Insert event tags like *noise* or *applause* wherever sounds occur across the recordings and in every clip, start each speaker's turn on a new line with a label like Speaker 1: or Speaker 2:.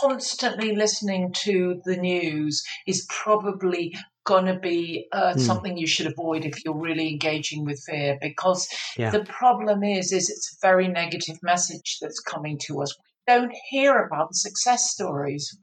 Speaker 1: constantly listening to the news is probably going to be uh, mm. something you should avoid if you're really engaging with fear because yeah. the problem is is it's a very negative message that's coming to us we don't hear about the success stories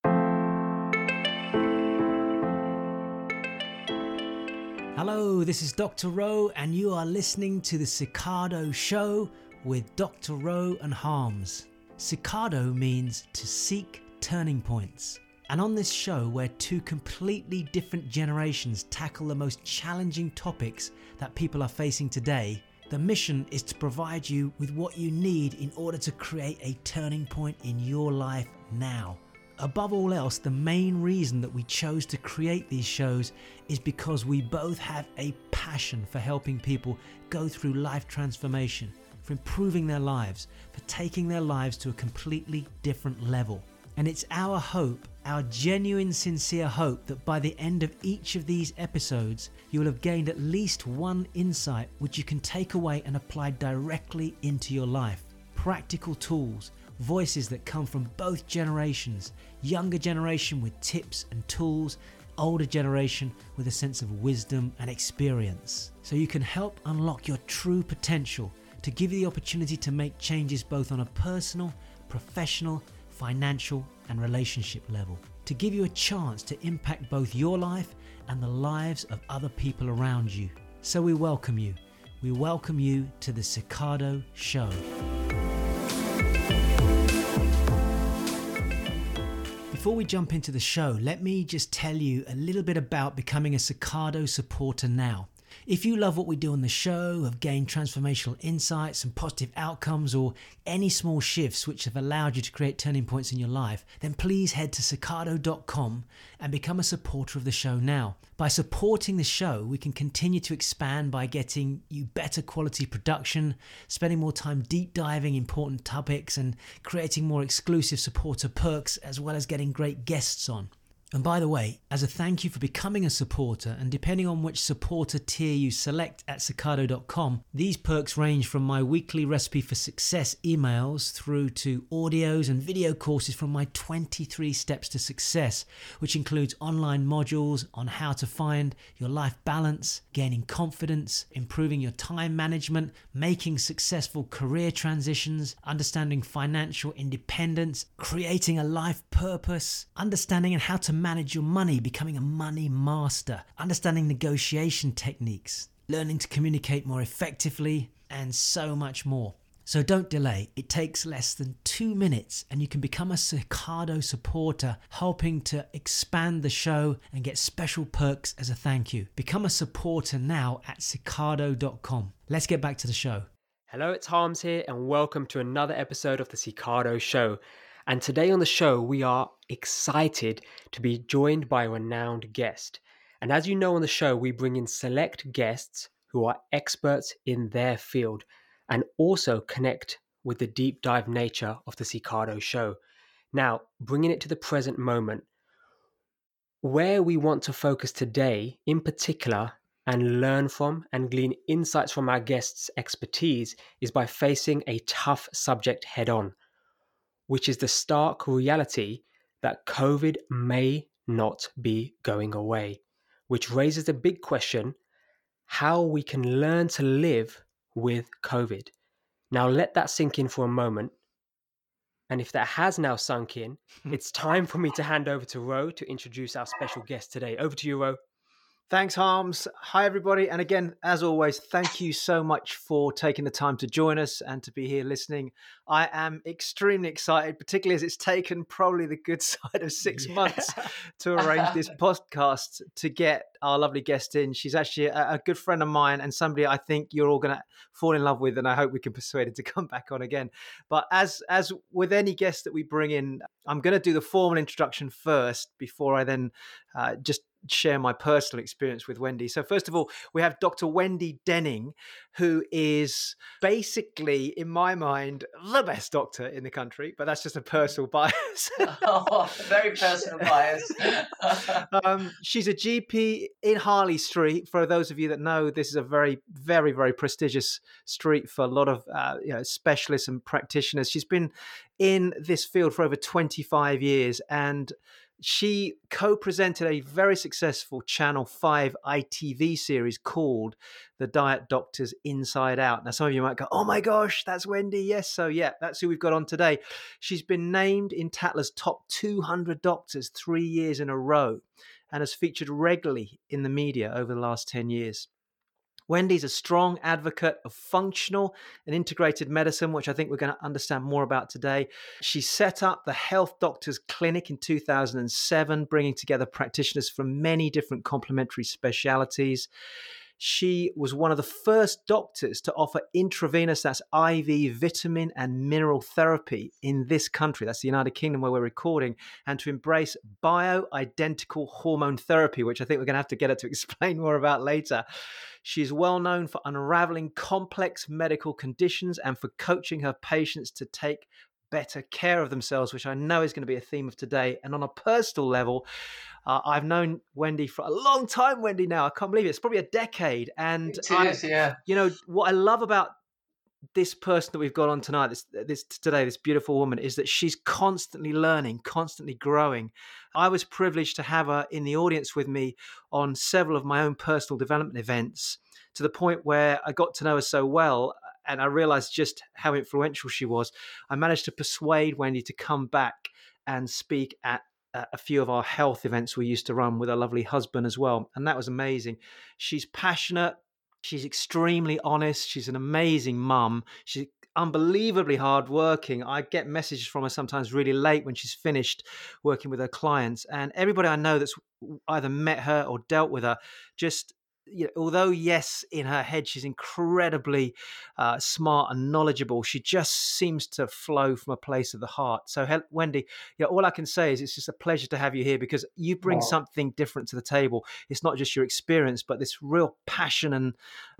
Speaker 2: Hello, this is Dr. Rowe, and you are listening to the Cicado Show with Dr. Rowe and Harms. Cicado means to seek turning points. And on this show, where two completely different generations tackle the most challenging topics that people are facing today, the mission is to provide you with what you need in order to create a turning point in your life now. Above all else, the main reason that we chose to create these shows is because we both have a passion for helping people go through life transformation, for improving their lives, for taking their lives to a completely different level. And it's our hope, our genuine, sincere hope, that by the end of each of these episodes, you will have gained at least one insight which you can take away and apply directly into your life. Practical tools, voices that come from both generations younger generation with tips and tools, older generation with a sense of wisdom and experience. So you can help unlock your true potential to give you the opportunity to make changes both on a personal, professional, financial, and relationship level. To give you a chance to impact both your life and the lives of other people around you. So we welcome you. We welcome you to the Cicado Show. Before we jump into the show, let me just tell you a little bit about becoming a Cicado supporter now. If you love what we do on the show, have gained transformational insights and positive outcomes, or any small shifts which have allowed you to create turning points in your life, then please head to cicado.com and become a supporter of the show now. By supporting the show, we can continue to expand by getting you better quality production, spending more time deep diving important topics, and creating more exclusive supporter perks, as well as getting great guests on. And by the way, as a thank you for becoming a supporter, and depending on which supporter tier you select at Cicado.com, these perks range from my weekly recipe for success emails through to audios and video courses from my 23 steps to success, which includes online modules on how to find your life balance, gaining confidence, improving your time management, making successful career transitions, understanding financial independence, creating a life purpose, understanding and how to manage your money, becoming a money master, understanding negotiation techniques, learning to communicate more effectively, and so much more. So don't delay. It takes less than two minutes and you can become a Cicado supporter, helping to expand the show and get special perks as a thank you. Become a supporter now at cicado.com. Let's get back to the show.
Speaker 3: Hello, it's Harms here, and welcome to another episode of the Cicado Show. And today on the show, we are excited to be joined by a renowned guest. And as you know on the show, we bring in select guests who are experts in their field and also connect with the deep dive nature of the Cicado show. Now, bringing it to the present moment, where we want to focus today in particular and learn from and glean insights from our guests' expertise is by facing a tough subject head on which is the stark reality that COVID may not be going away, which raises the big question how we can learn to live with COVID. Now, let that sink in for a moment. And if that has now sunk in, *laughs* it's time for me to hand over to Ro to introduce our special guest today. Over to you, Ro.
Speaker 4: Thanks, Harms. Hi, everybody. And again, as always, thank you so much for taking the time to join us and to be here listening. I am extremely excited, particularly as it's taken probably the good *laughs* side of six yeah. months to arrange this *laughs* podcast to get our lovely guest in. She's actually a, a good friend of mine and somebody I think you're all going to fall in love with, and I hope we can persuade her to *laughs* come back on again. But as as with any guest that we bring in, I'm going to do the formal introduction first before I then uh, just share my personal experience with Wendy. So, first of all, we have Dr. Wendy Denning, who is basically, in my mind, the best doctor in the country, but that's just a personal bias. *laughs*
Speaker 1: oh, very *laughs* personal bias. *laughs*
Speaker 4: um, she's a GP in Harley Street. For those of you that know, this is a very, very, very prestigious street for a lot of uh, you know, specialists and practitioners. She's been
Speaker 2: in this field for over 25 years and she co presented a very successful Channel 5 ITV series called The Diet Doctors Inside Out. Now, some of you might go, oh my gosh, that's Wendy. Yes. So, yeah, that's who we've got on today. She's been named in Tatler's top 200 doctors three years in a row and has featured regularly in the media over the last 10 years. Wendy's a strong advocate of functional and integrated medicine, which I think we're going to understand more about today. She set up the Health Doctors Clinic in 2007, bringing together practitioners from many different complementary specialities. She was one of the first doctors to offer intravenous, that's IV, vitamin and mineral therapy in this country. That's the United Kingdom where we're recording, and to embrace bioidentical hormone therapy, which I think we're going to have to get her to *laughs* explain more about later. She's well known for unraveling complex medical conditions and for coaching her patients to take better care of themselves, which I know is going to be a theme of today. And on a personal level, uh, I've known Wendy for a long time, Wendy, now. I can't believe it. It's probably a decade. And
Speaker 1: it is, I, yeah.
Speaker 2: You know, what I love about this person that we've got on tonight, this this today, this beautiful woman, is that she's constantly learning, constantly growing. I was privileged to have her in the audience with me on several of my own personal development events, to the point where I got to know her so well, and I realized just how influential she was. I managed to persuade Wendy to come back and speak at a few of our health events we used to run with her lovely husband as well. And that was amazing. She's passionate. She's extremely honest. She's an amazing mum. She's unbelievably hardworking. I get messages from her sometimes really late when she's finished working with her clients. And everybody I know that's either met her or dealt with her just you know, although yes, in her head she's incredibly uh, smart and knowledgeable, she just seems to flow from a place of the heart. So, Wendy, you know, all I can say is it's just a pleasure to have you here because you bring wow. something different to the table. It's not just your experience, but this real passion and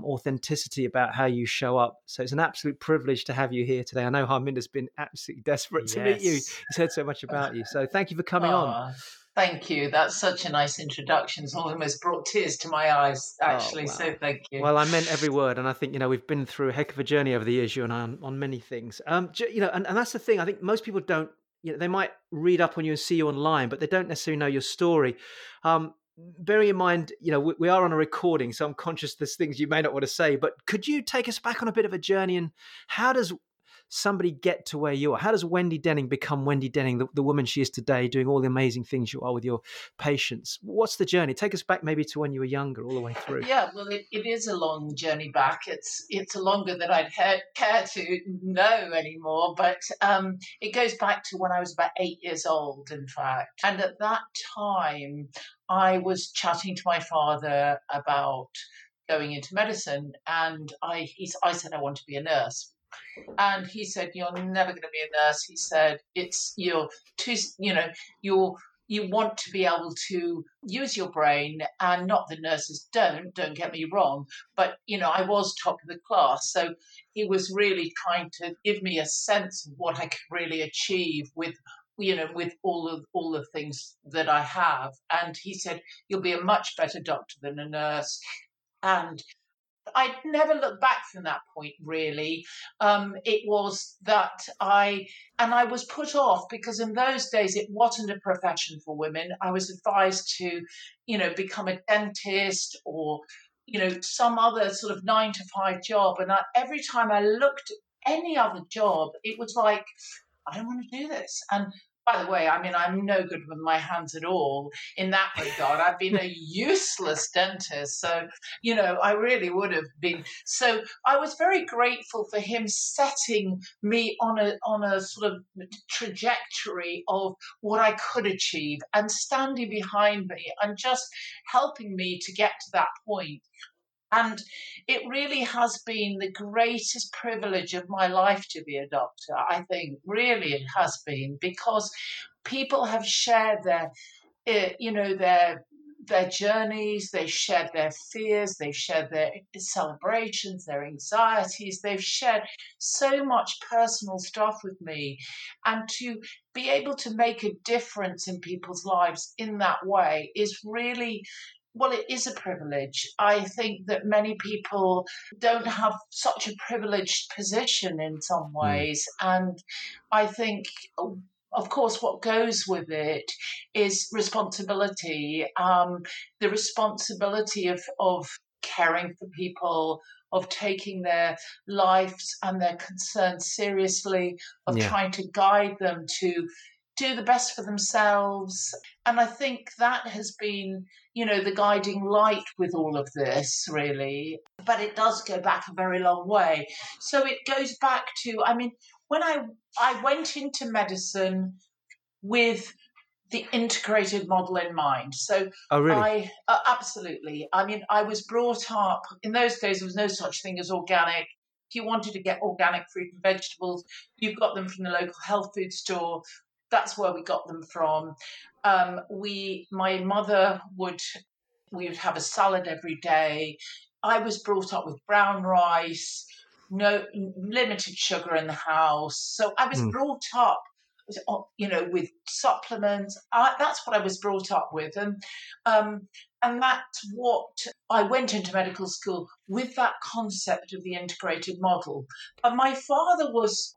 Speaker 2: authenticity about how you show up. So, it's an absolute privilege to have you here today. I know Harminder's been absolutely desperate yes. to meet you. He's heard so much about you. So, thank you for coming on.
Speaker 1: Thank you. That's such a nice introduction. It's almost brought tears to my eyes, oh, actually. Oh, wow. So thank you.
Speaker 2: Well, I meant every word, and I think you know we've been through a heck of a journey over the years, you and I, on, on many things. Um, you know, and, and that's the thing. I think most people don't. You know, they might read up on you and see you online, but they don't necessarily know your story. Um, bearing in mind, you know, we, we, are on a recording, so I'm conscious there's things you may not want to say, but could you take us back on a bit of a journey and how does somebody get to where you are? How does Wendy Denning become Wendy Denning, the, the woman she is today, doing all the amazing things you are with your patients? What's the journey? Take us back maybe to when you were younger, all the way through.
Speaker 1: Yeah, well, it, it is a long journey back. It's it's longer than I'd care to know anymore, but um, it goes back to when I was about eight years old, in fact. And at that time, I was chatting to my father about going into medicine, and I he's, I said I want to be a nurse and he said, "You're never going to be a nurse." He said, "It's you're too, you know, you're." You want to be able to use your brain, and not the nurses don't. Don't get me wrong, but you know I was top of the class, so he was really trying to give me a sense of what I could really achieve with you know, with all of all the things that I have. And he said, You'll be a much better doctor than a nurse. And I'd never looked back from that point, really. Um, it was that I, and I was put off because in those days it wasn't a profession for women. I was advised to, you know, become a dentist or, you know, some other sort of nine to five job. And I, every time I looked at any other job, it was like, I don't want to do this. And by the way, I mean, I'm no good with my hands at all in that regard. I've been a useless dentist. So, you know, I really would have been. So I was very grateful for him setting me on a, on a sort of trajectory of what I could achieve and standing behind me and just helping me to get to that point. And it really has been the greatest privilege of my life to be a doctor. I think really it has been because people have shared their, eh, you know, their their journeys, they've shared their fears, they've shared their celebrations, their anxieties, they've shared so much personal stuff with me. And to be able to make a difference in people's lives in that way is really well, it is a privilege. I think that many people don't have such a privileged position in some hmm. ways. Mm. And I think, of course, what goes with it is responsibility um, the responsibility of, of caring for people, of taking their lives and their concerns seriously, of yeah. trying to guide them to do the best for themselves. And I think that has been, you know, the guiding light with all of this, really. But it does go back a very long way. So it goes back to, I mean, when I I went into medicine with the integrated model in mind. So,
Speaker 2: oh, really?
Speaker 1: I uh, absolutely. I mean, I was brought up in those days. There was no such thing as organic. If you wanted to get organic fruit and vegetables, you got them from the local health food store that's where we got them from. Um, we, my mother would, we would have a salad every day. I was brought up with brown rice, no limited sugar in the house. So I was mm. brought up, you know, with supplements. I, that's what I was brought up with, and um, and that's what I went into medical school with that concept of the integrated model. But my father was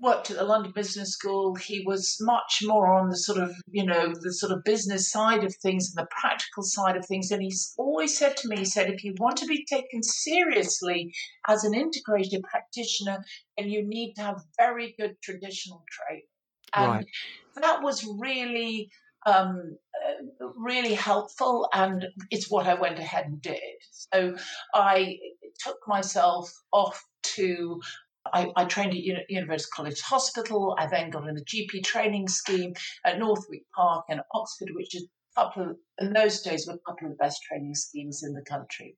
Speaker 1: worked at the London Business School. He was much more on the sort of, you know, the sort of business side of things and the practical side of things. And he's always said to me, he said, if you want to be taken seriously as an integrated practitioner, then you need to have very good traditional training. And right. that was really um, uh, really helpful, and it's what I went ahead and did. So I took myself off to I, I, trained at University College Hospital. I then got in the GP training scheme at Northwick Park and Oxford, which is couple of, in those days were a couple of the best training schemes in the country.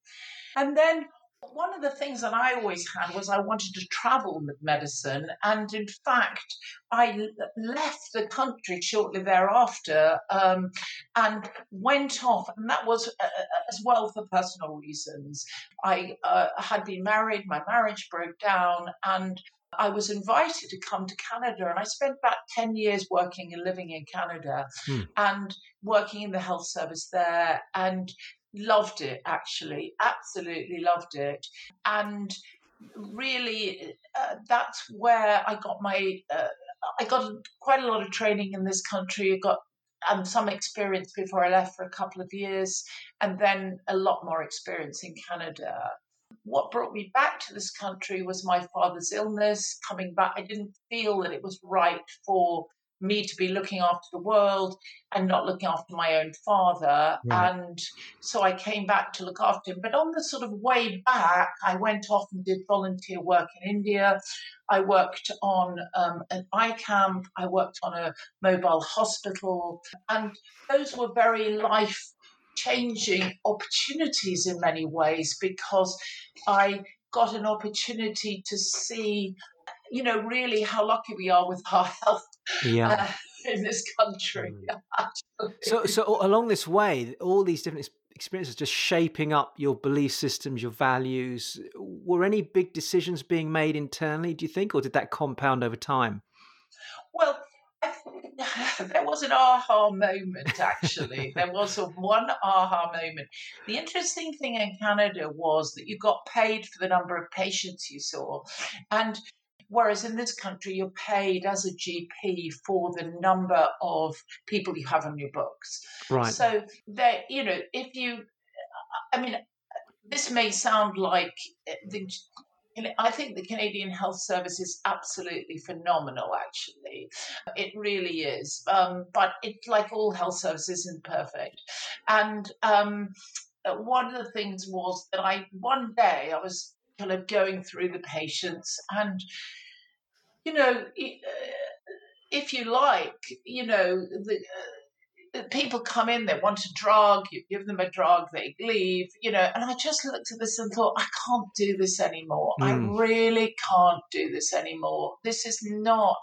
Speaker 1: And then one of the things that I always had was I wanted to travel with medicine. And in fact, I left the country shortly thereafter um, and went off. And that was uh, uh, as well for personal reasons. I uh, had been married, my marriage broke down, and I was invited to come to Canada, and I spent about 10 years working and living in Canada hmm. and working in the health service there. And loved it actually, absolutely loved it. And really, uh, that's where I got my, uh, I got quite a lot of training in this country. I got um, some experience before I left for a couple of years, and then a lot more experience in Canada. What brought me back to this country was my father's illness. Coming back, I didn't feel that it was right for me to be looking after the world and not looking after my own father. Right. And so I came back to look after him. But on the sort of way back, I went off and did volunteer work in India. I worked on um, an eye camp. I worked on a mobile hospital. And those were very life changing opportunities in many ways because I got an opportunity to see you know, really how lucky we are with our *laughs* health yeah. Uh, *laughs* in this country.
Speaker 2: Mm. *laughs* so, so along this way, all these different experiences just shaping up your belief systems, your values. Were any big decisions being made internally, do you think, or did that compound over time?
Speaker 1: Well, *laughs* there was an aha moment actually. there was a one aha moment. The interesting thing in Canada was that you got paid for the number of patients you saw. And Whereas in this country, you're paid as a GP for the number of people you have on your books.
Speaker 2: Right.
Speaker 1: So that you know, if you, I mean, this may sound like the. I think the Canadian Health Service is absolutely phenomenal. Actually, it really is. Um, but it's like all health services, isn't perfect. And um, one of the things was that I one day I was kind of going through the patients and you know uh, if you like you know the uh, people come in they want a drug you give them a drug they leave you know and i just looked at this and thought i can't do this anymore mm. i really can't do this anymore this is not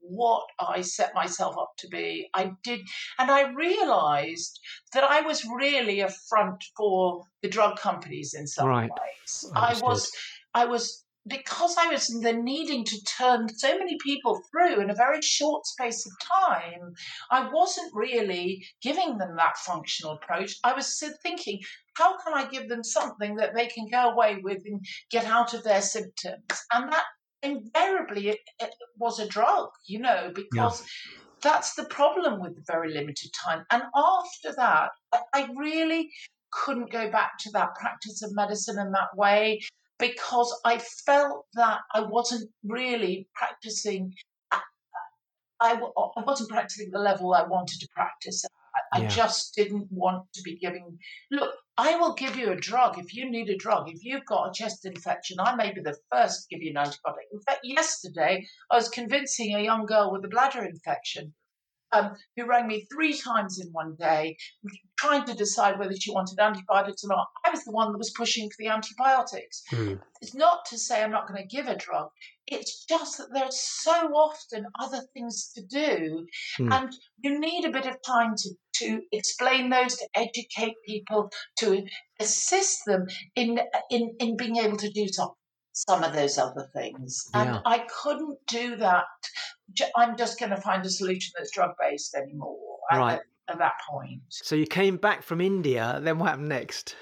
Speaker 1: what I set myself up to be. I did, and I realized that I was really a front for the drug companies in some right. ways. Understood. I was, I was because I was then needing to turn so many people through in a very short space of time, I wasn't really giving them that functional approach. I was thinking, how can I give them something that they can go away with and get out of their symptoms? And that invariably it, it was a drug, you know, because. Yeah. That's the problem with the very limited time. And after that, I really couldn't go back to that practice of medicine in that way because I felt that I wasn't really practicing. I, I wasn't practicing the level I wanted to practice. I, yeah. I just didn't want to be giving. Look, I will give you a drug if you need a drug. If you've got a chest infection, I may be the first to give you an antibiotic. In fact, yesterday I was convincing a young girl with a bladder infection um, who rang me three times in one day, trying to decide whether she wanted antibiotics or not. I was the one that was pushing for the antibiotics. Mm. It's not to say I'm not going to give a drug. It's just that there's so often other things to do, mm. and you need a bit of time to, to explain those, to educate people, to assist them in in, in being able to do some, some of those other things. And yeah. I couldn't do that I'm just going to find a solution that's drug based anymore. Right. At, at, that point.
Speaker 2: So you came back from India. Then what happened next?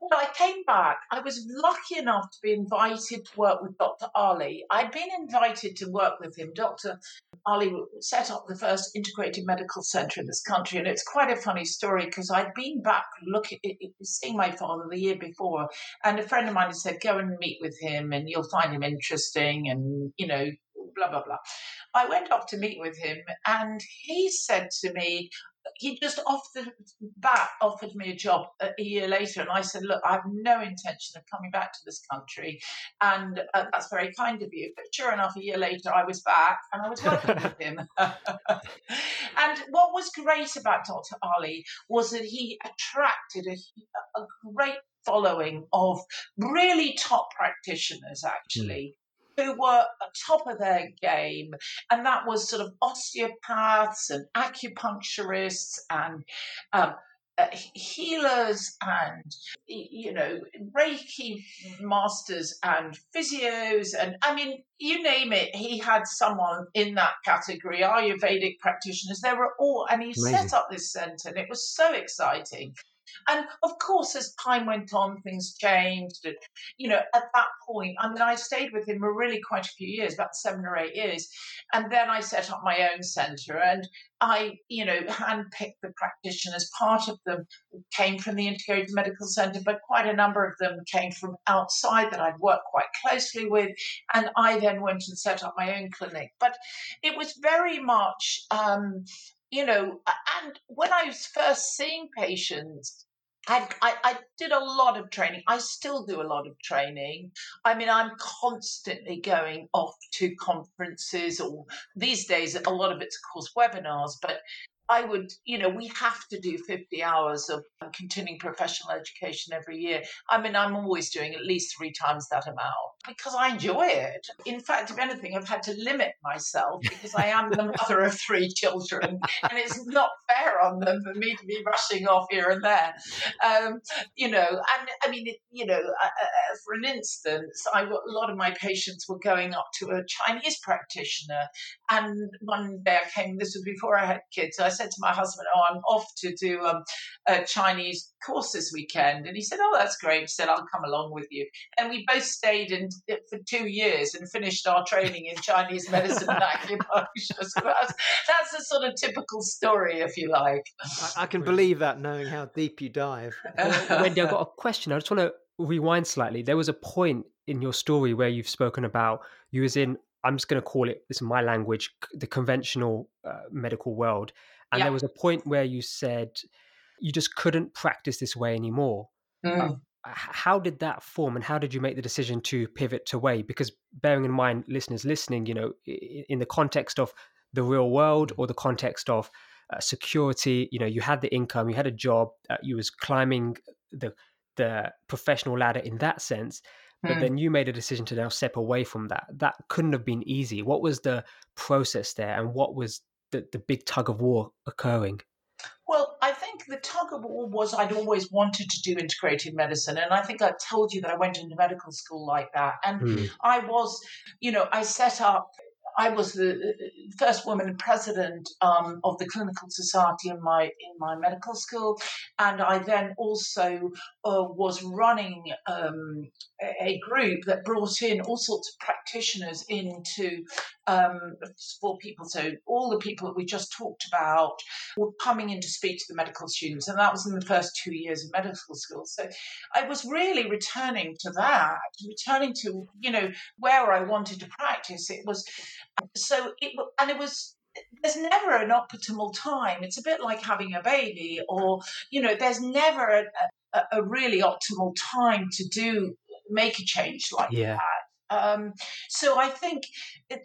Speaker 1: Well, I came back. I was lucky enough to be invited to work with Dr. Ali. I'd been invited to work with him. Dr. Ali set up the first integrated medical centre in this country, and it's quite a funny story because I'd been back looking, seeing my father the year before, and a friend of mine had said, "Go and meet with him, and you'll find him interesting, and you know, blah blah blah." I went off to meet with him, and he said to me, he just off the bat offered me a job a year later, and I said, "Look, I have no intention of coming back to this country, and uh, that's very kind of you." But sure enough, a year later, I was back, and I was working with him. *laughs* and what was great about Dr. Ali was that he attracted a, a great following of really top practitioners, actually who were at top of their game, and that was sort of osteopaths and acupuncturists and um, uh, healers and you know reiki masters and physios and i mean you name it he had someone in that category ayurvedic practitioners there were all and he Amazing. set up this center and it was so exciting and of course, as time went on, things changed. And, you know, at that point, I mean, I stayed with him for really quite a few years, about seven or eight years. And then I set up my own centre and I, you know, handpicked the practitioners. Part of them came from the Integrated Medical Centre, but quite a number of them came from outside that I'd worked quite closely with. And I then went and set up my own clinic. But it was very much, um, you know, and when I was first seeing patients, I, I, I, did a lot of training. I still do a lot of training. I mean, I'm constantly going off to conferences, or these days, a lot of it's, of course, webinars, but I would, you know, we have to do 50 hours of continuing professional education every year. I mean, I'm always doing at least three times that amount because I enjoy it. In fact, if anything, I've had to limit myself because I am the mother of three children and it's not fair on them for me to be rushing off here and there. Um, you know, and I mean, you know, uh, uh, for an instance, I, a lot of my patients were going up to a Chinese practitioner and one day I came, this was before I had kids, I said to my husband, "Oh, I'm off to do um, a Chinese course this weekend," and he said, "Oh, that's great." He said, "I'll come along with you," and we both stayed in for two years and finished our training in Chinese medicine and acupuncture. *laughs* So that's that's a sort of typical story, if you like.
Speaker 2: I, I can believe that, knowing how deep you dive. *laughs*
Speaker 3: Wendy, I've got a question. I just want to rewind slightly. There was a point in your story where you've spoken about you was in I'm just going to call it this is my language the conventional uh, medical world and yeah. there was a point where you said you just couldn't practice this way anymore. Mm. Uh, how did that form and how did you make the decision to pivot to Whey? Because bearing in mind, listeners listening, you know, in the context of the real world or the context of uh, security, you know, you had the income, you had a job, uh, you was climbing the the professional ladder in that sense, but mm. then you made a decision to now step away from that. That couldn't have been easy. What was the process there, and what was the, the big tug of war occurring?
Speaker 1: Well, I think the tug of war was I'd always wanted to do integrated medicine. And I think I told you that I went into medical school like that. And mm. I was, you know, I set up I was the first woman president um, of the clinical society in my in my medical school, and I then also uh, was running um, a group that brought in all sorts of practitioners into um, for people. So all the people that we just talked about were coming in to speak to the medical students, and that was in the first two years of medical school. So I was really returning to that, returning to you know where I wanted to practice. It was so it and it was there's never an optimal time. It's a bit like having a baby, or you know, there's never a, a, a really optimal time to do make a change like yeah. that. Um, so I think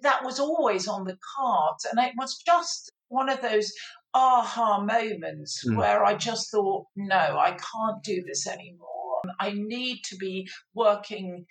Speaker 1: that was always on the cards, and it was just one of those aha moments mm. where I just thought, no, I can't do this anymore. I need to be working,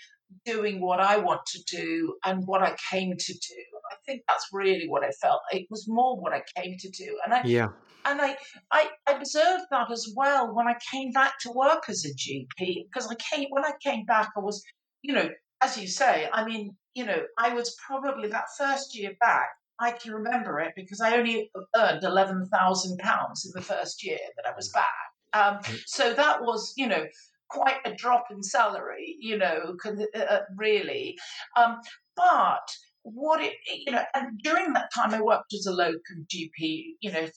Speaker 1: doing what I want to do and what I came to do. I think that's really what I felt. It was more what I came to do, and I yeah. And I, I observed that as well when I came back to work as a GP because I came when I came back I was you know as you say I mean you know I was probably that first year back I can remember it because I only earned eleven thousand pounds in the first year that I was back. Um, mm. so that was you know quite a drop in salary, you know, uh, uh, really. Um, but what it, you know, and during that time I worked as a locum GP, you know,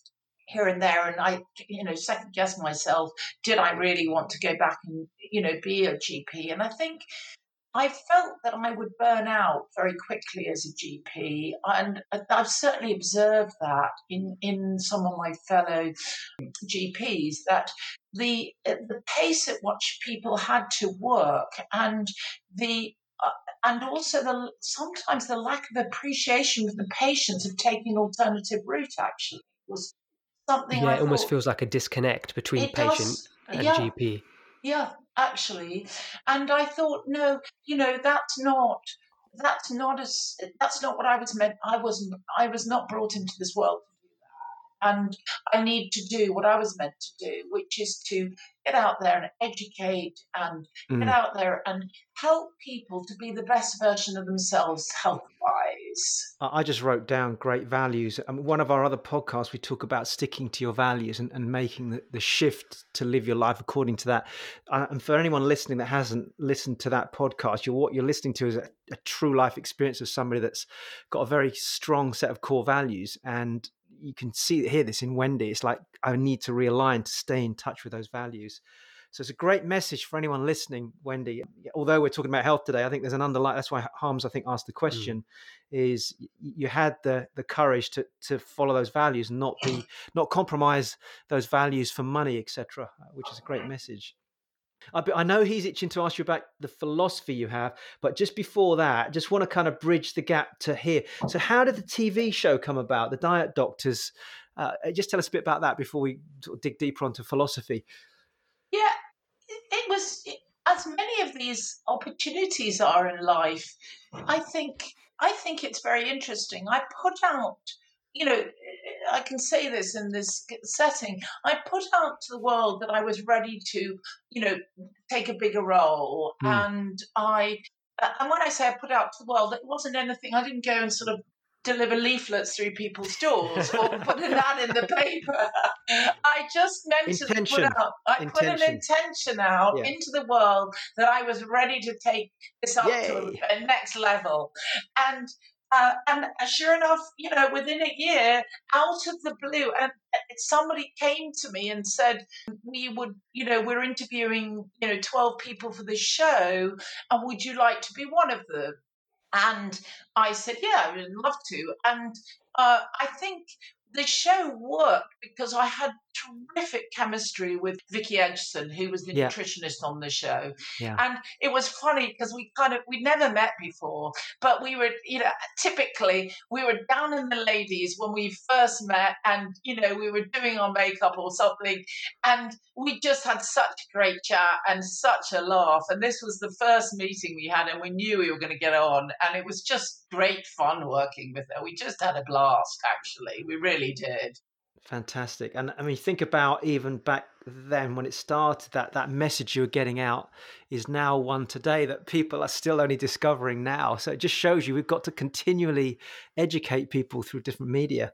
Speaker 1: here and there, and I, you know, second guess myself, did I really want to go back and, you know, be a GP? And I think I felt that I would burn out very quickly as a GP, and I've certainly observed that in, in some of my fellow GPs that the the pace at which people had to work and the Uh, and also the sometimes the lack of appreciation of the patients of taking alternative route actually was something.
Speaker 3: Yeah, I it almost feels like a disconnect between patient does, and
Speaker 1: yeah,
Speaker 3: GP.
Speaker 1: Yeah, actually, and I thought, no, you know, that's not that's not as that's not what I was meant. I was I was not brought into this world and I need to do what I was meant to do, which is to get out there and educate and mm. get out there and help people to be the best version of themselves health wise.
Speaker 2: I just wrote down great values. I mean, one of our other podcasts, we talk about sticking to your values and, and making the, the, shift to live your life according to that. Uh, and for anyone listening that hasn't listened to that podcast, you're, what you're listening to is a, a true life experience of somebody that's got a very strong set of core values and you can see hear this in Wendy. It's like I need to realign to stay in touch with those values. So it's a great message for anyone listening, Wendy. Although we're talking about health today, I think there's an underlying. That's why Harms, I think, asked the mm. question: mm. is you had the the courage to to follow those values and not be not compromise those values for money, etc. Which is a great *coughs* message. I, know he's itching to ask you about the philosophy you have, but just before that, just want to kind of bridge the gap to here. So, how did the TV show come about, The Diet Doctors? Uh, just tell us a bit about that before we dig deeper onto philosophy.
Speaker 1: Yeah, it was as many of these opportunities are in life. I think I think it's very interesting. I put out you know, I can say this in this setting. I put out to the world that I was ready to, you know, take a bigger role, mm. and I. And when I say I put out to the world, it wasn't anything. I didn't go and sort of deliver leaflets through people's doors or *laughs* put an ad in the paper. I just meant intention. to put out. I intention. put an intention out yeah. into the world that I was ready to take this up Yay. to a next level, and uh, and sure enough, you know, within a year, out of the blue, and somebody came to me and said, "We would, you know, we're interviewing, you know, twelve people for this show, and would you like to be one of them?" And I said, "Yeah, I would love to." And uh, I think the show worked because I had terrific chemistry with Vicki Edgson, who was the yeah. nutritionist on the show. Yeah. And it was funny because we kind of we never met before, but we were, you know, typically we were down in the ladies when we first met, and you know we were doing our makeup or something, and we just had such a great chat and such a laugh. And this was the first meeting we had, and we knew we were going to get on, and it was just great fun working with her. We just had a blast, actually. We really did.
Speaker 2: Fantastic. And I mean, think about even back then when it started, that that message you were getting out is now one today that people are still only discovering now. So it just shows you we've got to continually educate people through different media.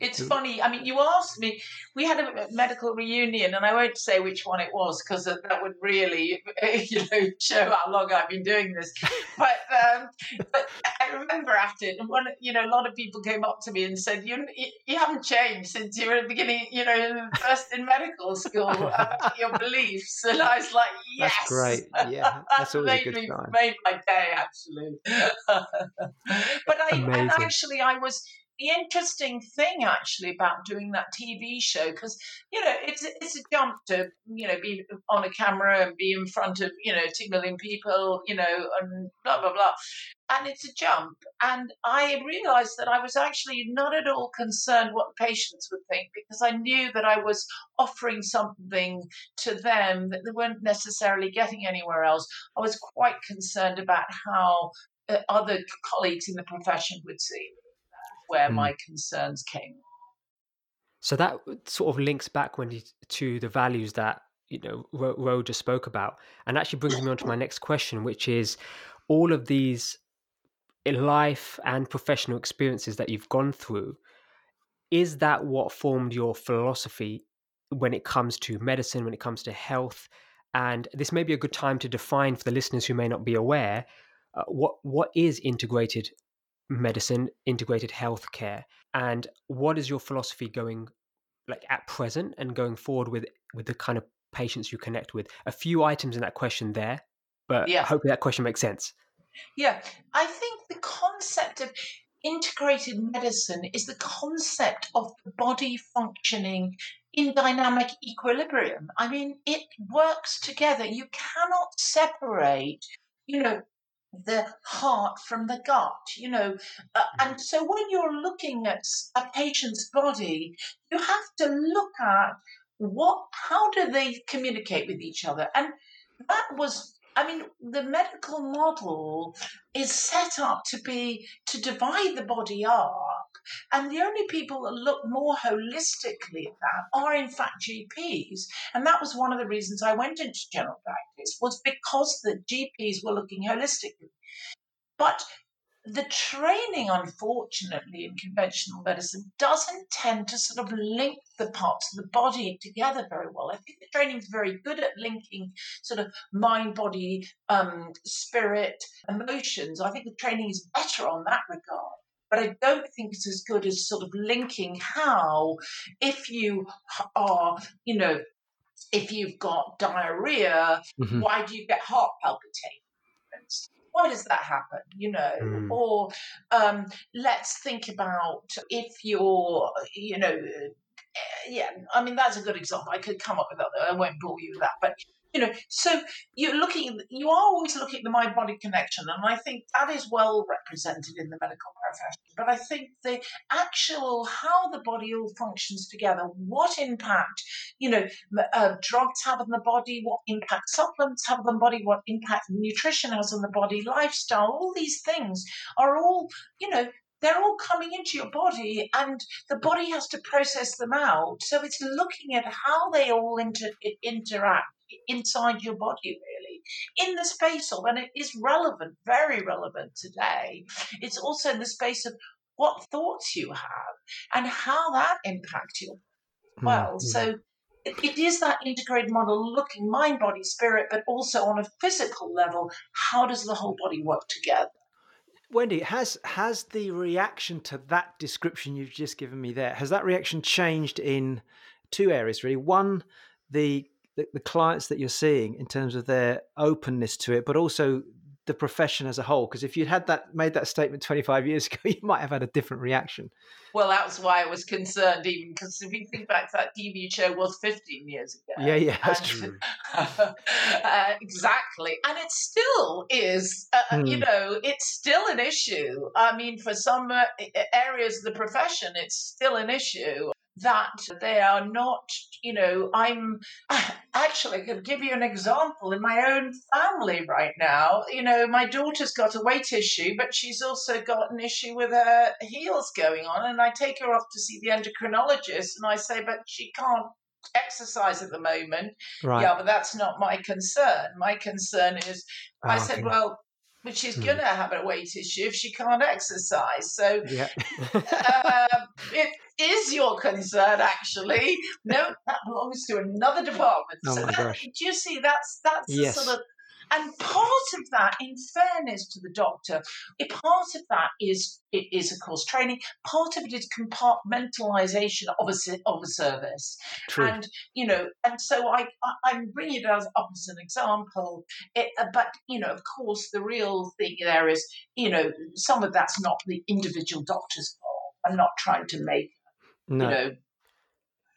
Speaker 1: It's funny. I mean, you asked me. We had a medical reunion, and I won't say which one it was because that would really, *laughs* you know, show how long I've been doing this. But um, but I remember at it, and one, you know, a lot of people came up to me and said, "You you haven't changed since you were at the beginning, you know, first in medical school about *laughs* your beliefs." And I was like, "Yes,
Speaker 2: that's great. Yeah, that's always
Speaker 1: made
Speaker 2: a good
Speaker 1: me,
Speaker 2: sign.
Speaker 1: Made my day actually. *laughs* but I and actually I was the interesting thing actually about doing that TV show because you know it's it's a jump to you know be on a camera and be in front of you know two million people you know and blah blah blah. And it's a jump. And I realized that I was actually not at all concerned what patients would think because I knew that I was offering something to them that they weren't necessarily getting anywhere else. I was quite concerned about how uh, other colleagues in the profession would see where mm. my concerns came.
Speaker 3: So that sort of links back when to the values that you know Ro, Ro just spoke about, and actually brings me on to my next question, which is all of these life and professional experiences that you've gone through. Is that what formed your philosophy when it comes to medicine, when it comes to health? And this may be a good time to define for the listeners who may not be aware uh, what what is integrated medicine, integrated healthcare, and what is your philosophy going like at present and going forward with with the kind of patients you connect with? A few items in that question there, but yeah. hopefully that question makes sense.
Speaker 1: Yeah, I think the concept of integrated medicine is the concept of the body functioning in dynamic equilibrium. I mean, it works together. You cannot separate, you know, the heart from the gut, you know. Uh, mm-hmm. and so when you're looking at a patient's body, you have to look at what, how do they communicate with each other? And that was, I mean, the medical model is set up to be, to divide the body up and the only people that look more holistically at that are, in fact, GPs. And that was one of the reasons I went into general practice was because the GPs were looking holistically. But the training, unfortunately, in conventional medicine doesn't tend to sort of link the parts of the body together very well. I think the training is very good at linking sort of mind, body, um, spirit, emotions. I think the training is better on that regard but I don't think it's as good as sort of linking how, if you are, you know, if you've got diarrhea, mm-hmm. why do you get heart palpitations? Why does that happen? You know, mm. or um, let's think about if you're, you know, yeah, I mean that's a good example. I could come up with other. I won't bore you with that, but you know, so you're looking, you are always looking at the mind body connection, and I think that is well represented in the medical profession. But I think the actual how the body all functions together, what impact, you know, uh, drugs have on the body, what impact supplements have on the body, what impact nutrition has on the body, lifestyle, all these things are all, you know, they're all coming into your body and the body has to process them out. So it's looking at how they all inter- interact inside your body, really, in the space of, and it is relevant, very relevant today. It's also in the space of what thoughts you have and how that impacts you. Hmm, well. Mm-hmm. So it, it is that integrated model looking mind, body, spirit, but also on a physical level, how does the whole body work together?
Speaker 2: Wendy, has has the reaction to that description you've just given me there has that reaction changed in two areas really? One, the the, the clients that you're seeing in terms of their openness to it, but also the profession as a whole? Because if you'd had that made that statement 25 years *laughs* ago, you might have had a different reaction.
Speaker 1: Well, that's why I was concerned, even because if you think back, that TV show was 15 years ago.
Speaker 2: Yeah, yeah, that's and, true. *laughs*
Speaker 1: uh, exactly, and it still is. Uh, mm. You know, it's still an issue. I mean, for some uh, areas of the profession, it's still an issue that they are not, you know, I'm *laughs* actually, I could give you an example in my own family right now. You know, my daughter's got a weight issue, but she's also got an issue with her heels going on. And I take her off to see the endocrinologist, and I say, but she can't exercise at the moment. Right. Yeah, but that's not my concern. My concern is, oh, I ah, said, well, but she's hmm. going to have a weight issue if she can't exercise. So yeah. uh, *laughs* it is your concern, actually. No, that belongs to another department. Oh so that, do you see? That's that's yes. sort of and part of that, in fairness to the doctor, part of that is it is of course training. Part of it is compartmentalization of a of a service, True. and you know, and so I, I am bringing it as up as an example. It, uh, but you know, of course, the real thing there is you know some of that's not the individual doctor's fault. I'm not trying to make no. you know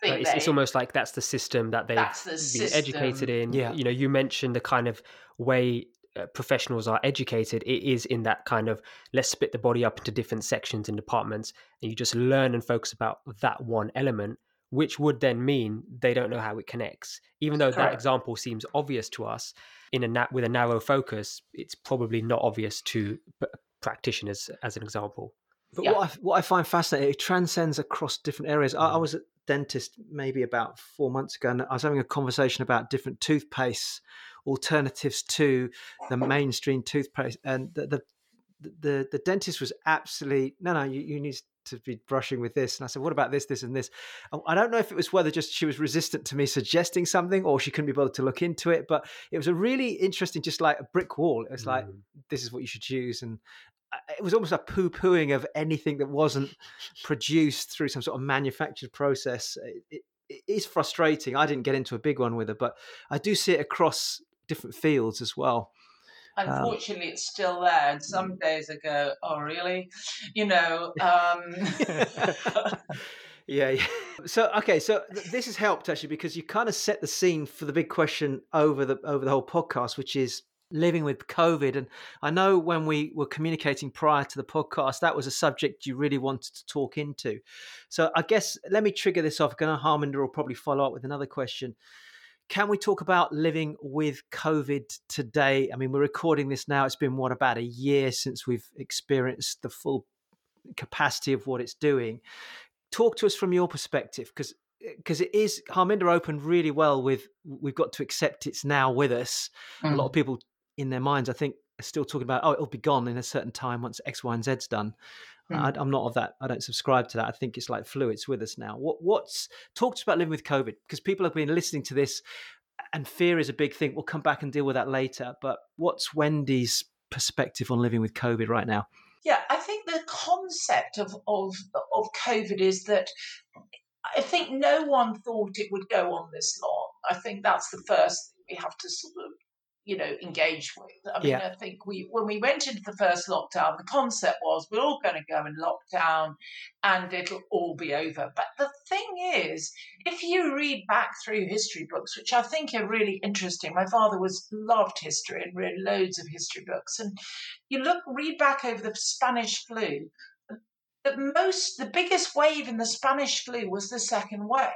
Speaker 3: it's, it's, almost like that's the system that they've the been system. educated in. Yeah. You know, you mentioned the kind of way uh, professionals are educated. It is in that kind of let's split the body up into different sections and departments, and you just learn and focus about that one element, which would then mean they don't know how it connects. Even though Correct. that example seems obvious to us, in a na- with a narrow focus, it's probably not obvious to practitioners as an example.
Speaker 2: But yeah. what I, what I find fascinating, it transcends across different areas. I, I, mm. was at dentist maybe about four months ago, and I was having a conversation about different toothpastes, alternatives to the mainstream toothpaste, and the the the, the dentist was absolutely no, no, you, you need to be brushing with this. And I said, what about this, this, and this? I don't know if it was whether just she was resistant to me suggesting something or she couldn't be bothered to look into it, but it was a really interesting, just like a brick wall. It was mm. like, this is what you should use. And it was almost a poo pooing of anything that wasn't produced through some sort of manufactured process. It, it is frustrating. I didn't get into a big one with her, but I do see it across different fields as well.
Speaker 1: Um, Unfortunately, um, it's still there. And some mm. days I go, oh, really? You know. Um... *laughs*
Speaker 2: yeah, yeah. So okay, so th- this has helped actually because you kind of set the scene for the big question over the over the whole podcast, which is living with COVID. And I know when we were communicating prior to the podcast, that was a subject you really wanted to talk into. So I guess let me trigger this off. Gunnar Harminder will probably follow up with another question. Can we talk about living with COVID today? I mean, we're recording this now. It's been what about a year since we've experienced the full capacity of what it's doing. Talk to us from your perspective, because because it is Harminder opened really well with we've got to accept it's now with us. Mm. A lot of mm. people in their minds, I think, are still talking about, oh, it'll be gone in a certain time once X, Y, and Z's done. Mm. I, am not of that. I don't subscribe to that. I think it's like flu. It's with us now. What, what's talked about living with COVID because people have been listening to this, and fear is a big thing. We'll come back and deal with that later. But what's Wendy's perspective on living with COVID right now?
Speaker 1: Yeah, I think the concept of of of COVID is that I think no one thought it would go on this long. I think that's the first thing we have to sort of you know, engage with. I mean, yeah. I think we when we went into the first lockdown, the concept was we're all going to go in lockdown and it'll all be over. But the thing is, if you read back through history books, which I think are really interesting, my father was loved history and read loads of history books, and you look read back over the Spanish flu. The most, the biggest wave in the Spanish flu was the second wave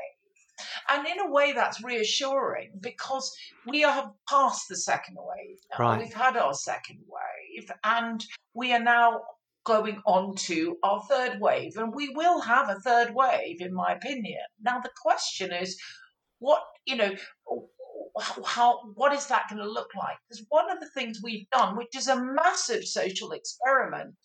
Speaker 1: and in a way, that's reassuring because we have passed the second wave. Now. Right. We've had our second wave, and we are now going on to our third wave. And we will have a third wave, in my opinion. Now, the question is, what, you know, how what is that going to look like? Because one of the things we've done, which is a massive social experiment,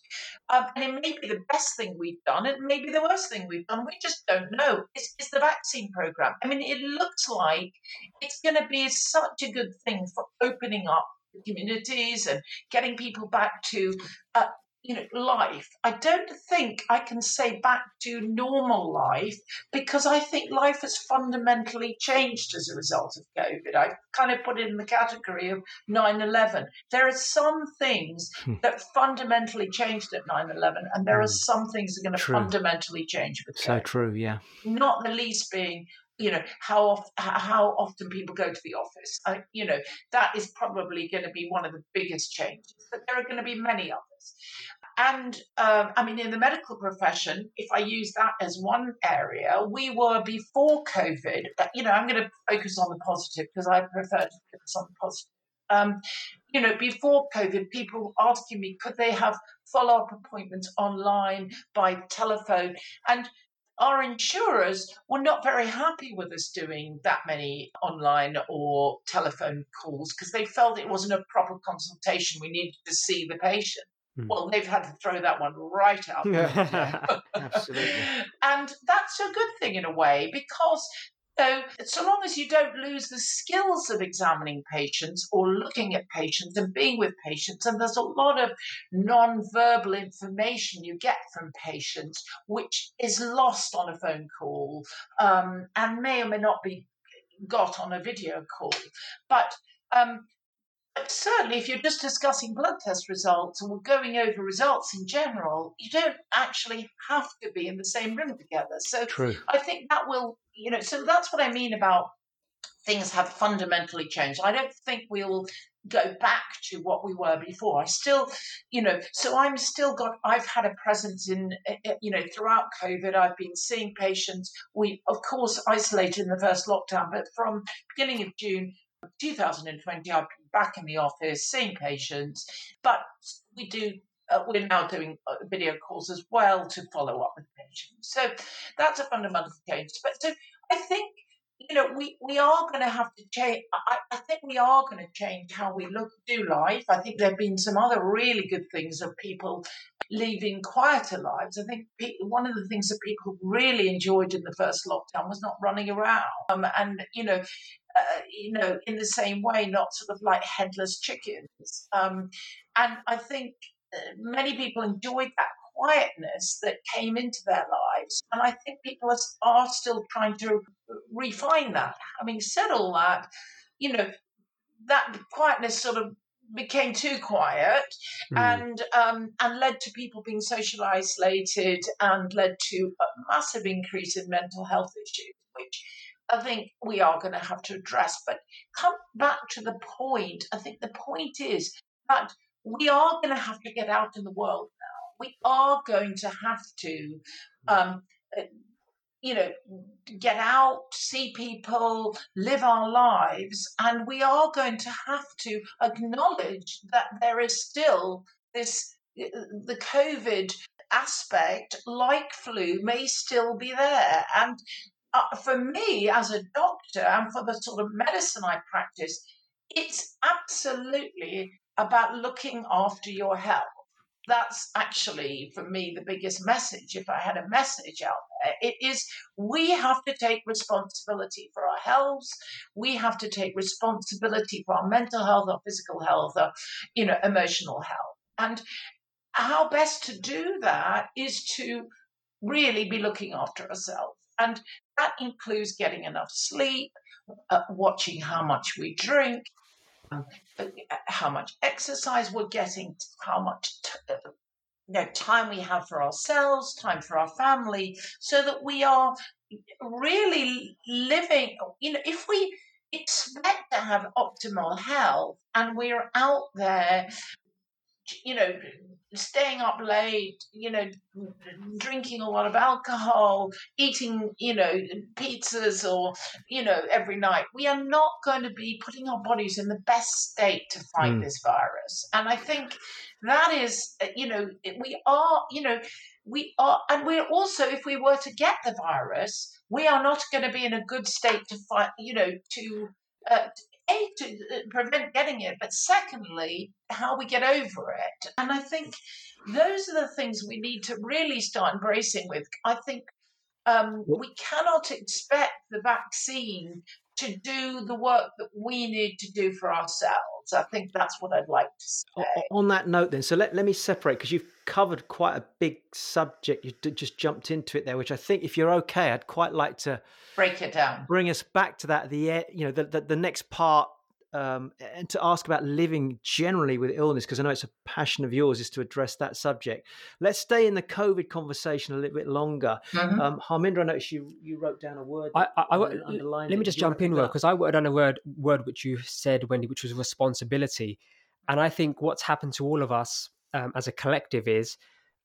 Speaker 1: um, and it may be the best thing we've done, it may be the worst thing we've done. We just don't know. It's, the vaccine program. I mean, it looks like it's going to be such a good thing for opening up communities and getting people back to uh, you know, life. I don't think I can say back to normal life because I think life has fundamentally changed as a result of COVID. I kind of put it in the category of 9 11. There are some things hmm. that fundamentally changed at 9 11, and there are hmm. some things that are going to fundamentally change with COVID.
Speaker 2: So true, yeah.
Speaker 1: Not the least being you know how how often people go to the office. I, you know that is probably going to be one of the biggest changes, but there are going to be many others. And um, I mean, in the medical profession, if I use that as one area, we were before COVID. You know, I'm going to focus on the positive because I prefer to focus on the positive. Um, you know, before COVID, people asking me could they have follow up appointments online by telephone, and our insurers were not very happy with us doing that many online or telephone calls because they felt it wasn't a proper consultation. We needed to see the patient. Mm. Well, they've had to throw that one right out. *laughs*
Speaker 2: Absolutely.
Speaker 1: And that's a good thing in a way because so, so long as you don't lose the skills of examining patients or looking at patients and being with patients, and there's a lot of non-verbal information you get from patients which is lost on a phone call um, and may or may not be got on a video call. But um, certainly, if you're just discussing blood test results and we're going over results in general, you don't actually have to be in the same room together. So
Speaker 2: True.
Speaker 1: I think that will, you know, so that's what I mean about things have fundamentally changed. I don't think we'll go back to what we were before. I still, you know, so I'm still got, I've had a presence in, eh, eh, you know, throughout COVID, I've been seeing patients. We, of course, isolated in the first lockdown, but from beginning of June, 2020, I've been back in the office seeing patients, but we do. Uh, we're now doing uh, video calls as well to follow up with patients. So that's a fundamental change. But so I think you know, we, we are going to have to change. I, I think we are going to change how we look do life. I think there have been some other really good things of people leading quieter lives. I think one of the things that people really enjoyed in the first lockdown was not running around. Um, and, you know, uh, you know, in the same way, not sort of like headless chickens. Um, and I think uh, many people enjoyed that quietness that came into their lives. And I think people are, are still trying to refine that. Having said all that, you know, that quietness sort of became too quiet mm. and um, and led to people being socially isolated and led to a massive increase in mental health issues, which I think we are going to have to address. But come back to the point. I think the point is that we are going to have to get out in the world we are going to have to, um, uh, you know, get out, see people, live our lives, and we are going to have to acknowledge that there is still this uh, the COVID aspect, like flu, may still be there. And uh, for me, as a doctor, and for the sort of medicine I practice, it's absolutely about looking after your health that's actually for me the biggest message. If i had a message out there it is we have to take responsibility for our health we have to take responsibility for our mental health our physical health our you know emotional health. And how best to do that is to really be looking after ourselves. And that includes getting enough sleep uh, watching how much we drink how much exercise we're getting, how much t- uh, you know, time we have for ourselves, time for our family, so that we are really living. You know, if we expect to have optimal health and we're out there, you know, staying up late, you know, drinking a lot of alcohol, eating, you know, pizzas or, you know, every night, we are not going to be putting our bodies in the best state to fight mm. this virus. And I think that is, uh, you know, we are, you know, we are, and we're also, if we were to get the virus, we are not going to be in a good state to fight, you know, to uh, a, to uh, prevent getting it, but secondly, how we get over it. And I think those are the things we need to really start embracing with. I think um, we cannot expect the vaccine to do the work that we need to do for ourselves. I think that's what I'd like to say.
Speaker 2: On that note, then, so let, let me separate because you've covered quite a big subject. You just jumped into it there, which I think, if you're okay, I'd quite like to
Speaker 1: break it down,
Speaker 2: bring us back to that. The you know the the, the next part um, and to ask about living generally with illness, because I know it's a passion of yours, is to address that subject. Let's stay in the COVID conversation a little bit longer. Mm-hmm. Um, Harminder, I noticed you, you wrote down a word. I, I, I
Speaker 3: let me just jump in, real because I wrote down a word word which you said, Wendy, which was responsibility. And I think what's happened to all of us um, as a collective is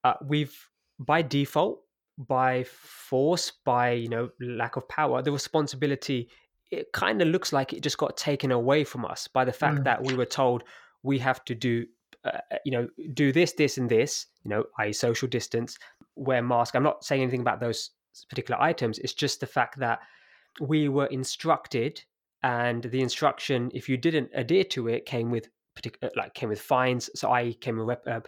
Speaker 3: uh, we've by default by force by you know lack of power the responsibility it kind of looks like it just got taken away from us by the fact mm. that we were told we have to do uh, uh, you know do this this and this you know i social distance wear mask i'm not saying anything about those particular items it's just the fact that we were instructed and the instruction if you didn't adhere to it came with particular like came with fines so i came with uh,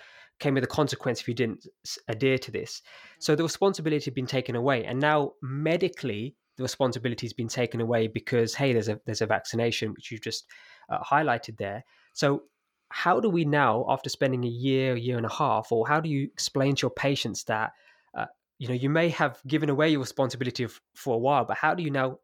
Speaker 3: came with a consequence if you didn't adhere to this. So the responsibility had been taken away and now medically the responsibility has been taken away because hey there's a there's a vaccination which you've just uh, highlighted there. So how do we now after spending a year a year and a half or how do you explain to your patients that uh, you know you may have given away your responsibility of, for a while but how do you now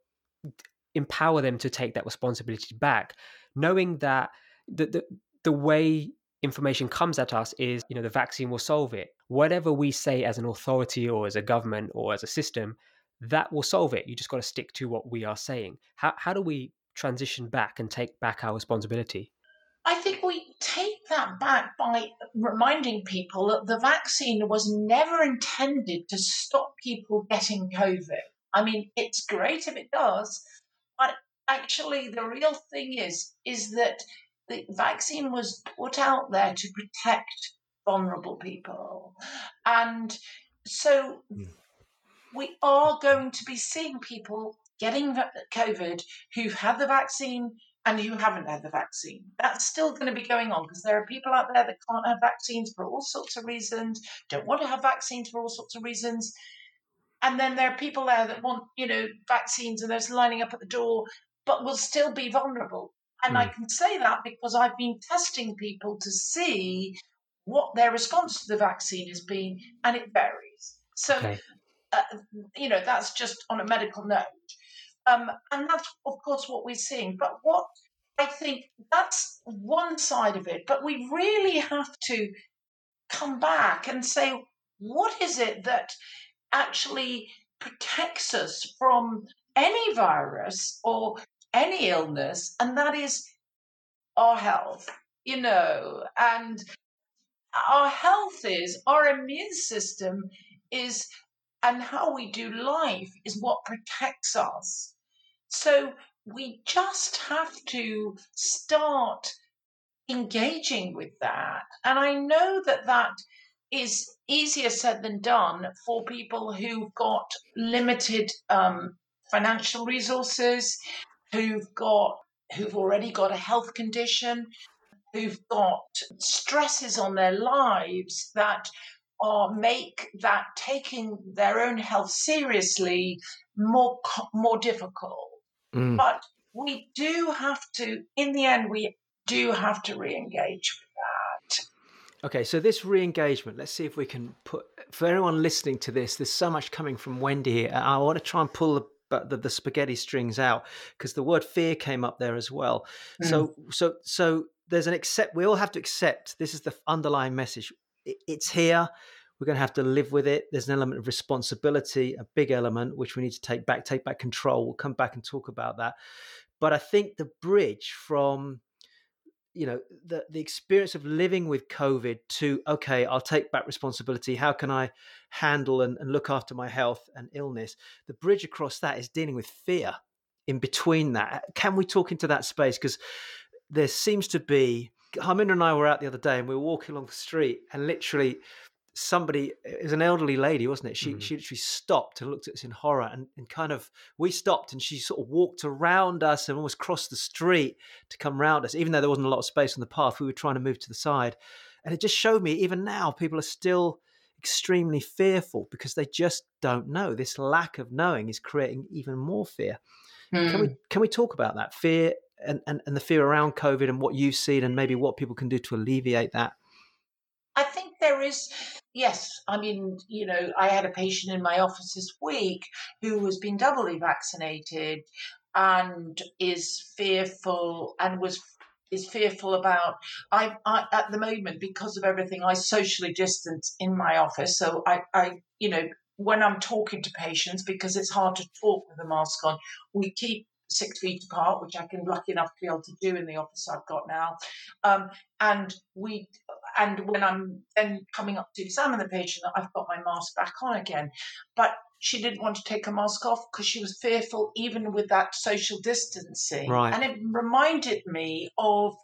Speaker 3: empower them to take that responsibility back, knowing that the, the, the way information comes at us is, you know, the vaccine will solve it. Whatever we say as an authority or as a government or as a system, that will solve it. You just got to stick to what we are saying. How, how do we transition back and take back our responsibility?
Speaker 1: I think we take that back by reminding people that the vaccine was never intended to stop people getting COVID. I mean, it's great if it does, but actually, the real thing is is that the vaccine was put out there to protect vulnerable people, and so mm. we are going to be seeing people getting COVID who've had the vaccine and who haven't had the vaccine. That's still going to be going on because there are people out there that can't have vaccines for all sorts of reasons, don't want to have vaccines for all sorts of reasons. And then there are people there that want, you know, vaccines and they're lining up at the door, but will still be vulnerable. And mm. I can say that because I've been testing people to see what their response to the vaccine has been, and it varies. So, okay. uh, you know, that's just on a medical note. Um, and that's, of course, what we're seeing. But what I think that's one side of it. But we really have to come back and say, what is it that actually protects us from any virus or any illness, and that is our health, you know, and our health is our immune system is and how we do life is what protects us. So we just have to start engaging with that. And I know that that is easier said than done for people who've got limited um, financial resources, who've got who've already got a health condition, who've got stresses on their lives that are make that taking their own health seriously more more difficult. Mm. But we do have to, in the end, we do have to re-engage with that.
Speaker 2: Okay, so this re-engagement, let's see if we can put for everyone listening to this. There's so much coming from Wendy here. I want to try and pull the the, the spaghetti strings out because the word fear came up there as well. Mm. So so so there's an accept. We all have to accept. This is the underlying message. It, it's here. We're going to have to live with it. There's an element of responsibility, a big element which we need to take back, take back control. We'll come back and talk about that. But I think the bridge from you know the the experience of living with covid to okay i'll take back responsibility. How can i handle and, and look after my health and illness? The bridge across that is dealing with fear in between that. Can we talk into that space? Because there seems to be Harminder and I were out the other day and we were walking along the street and literally somebody it was an elderly lady wasn't it she mm. she literally stopped and looked at us in horror and, and kind of we stopped and she sort of walked around us and almost crossed the street to come round us even though there wasn't a lot of space on the path we were trying to move to the side and it just showed me even now people are still extremely fearful because they just don't know this lack of knowing is creating even more fear mm. can we hmm. can we talk about that fear and, and, and the fear around covid and what you've seen and maybe what people can do to alleviate that
Speaker 1: I think there is, yes. I mean, you know, I had a patient in my office this week who has been doubly vaccinated and is fearful and was is fearful about I, I at the moment because of everything I socially distance in my office so I, I you know when I'm talking to patients because it's hard to talk with a mask on we keep six feet apart, which I can lucky enough to be able to do in the office I've got now. Um, and we and when I'm then coming up to examine the patient, I've got my mask back on again. But she didn't want to take her mask off because she was fearful, even with that social distancing.
Speaker 2: Right.
Speaker 1: And it reminded me of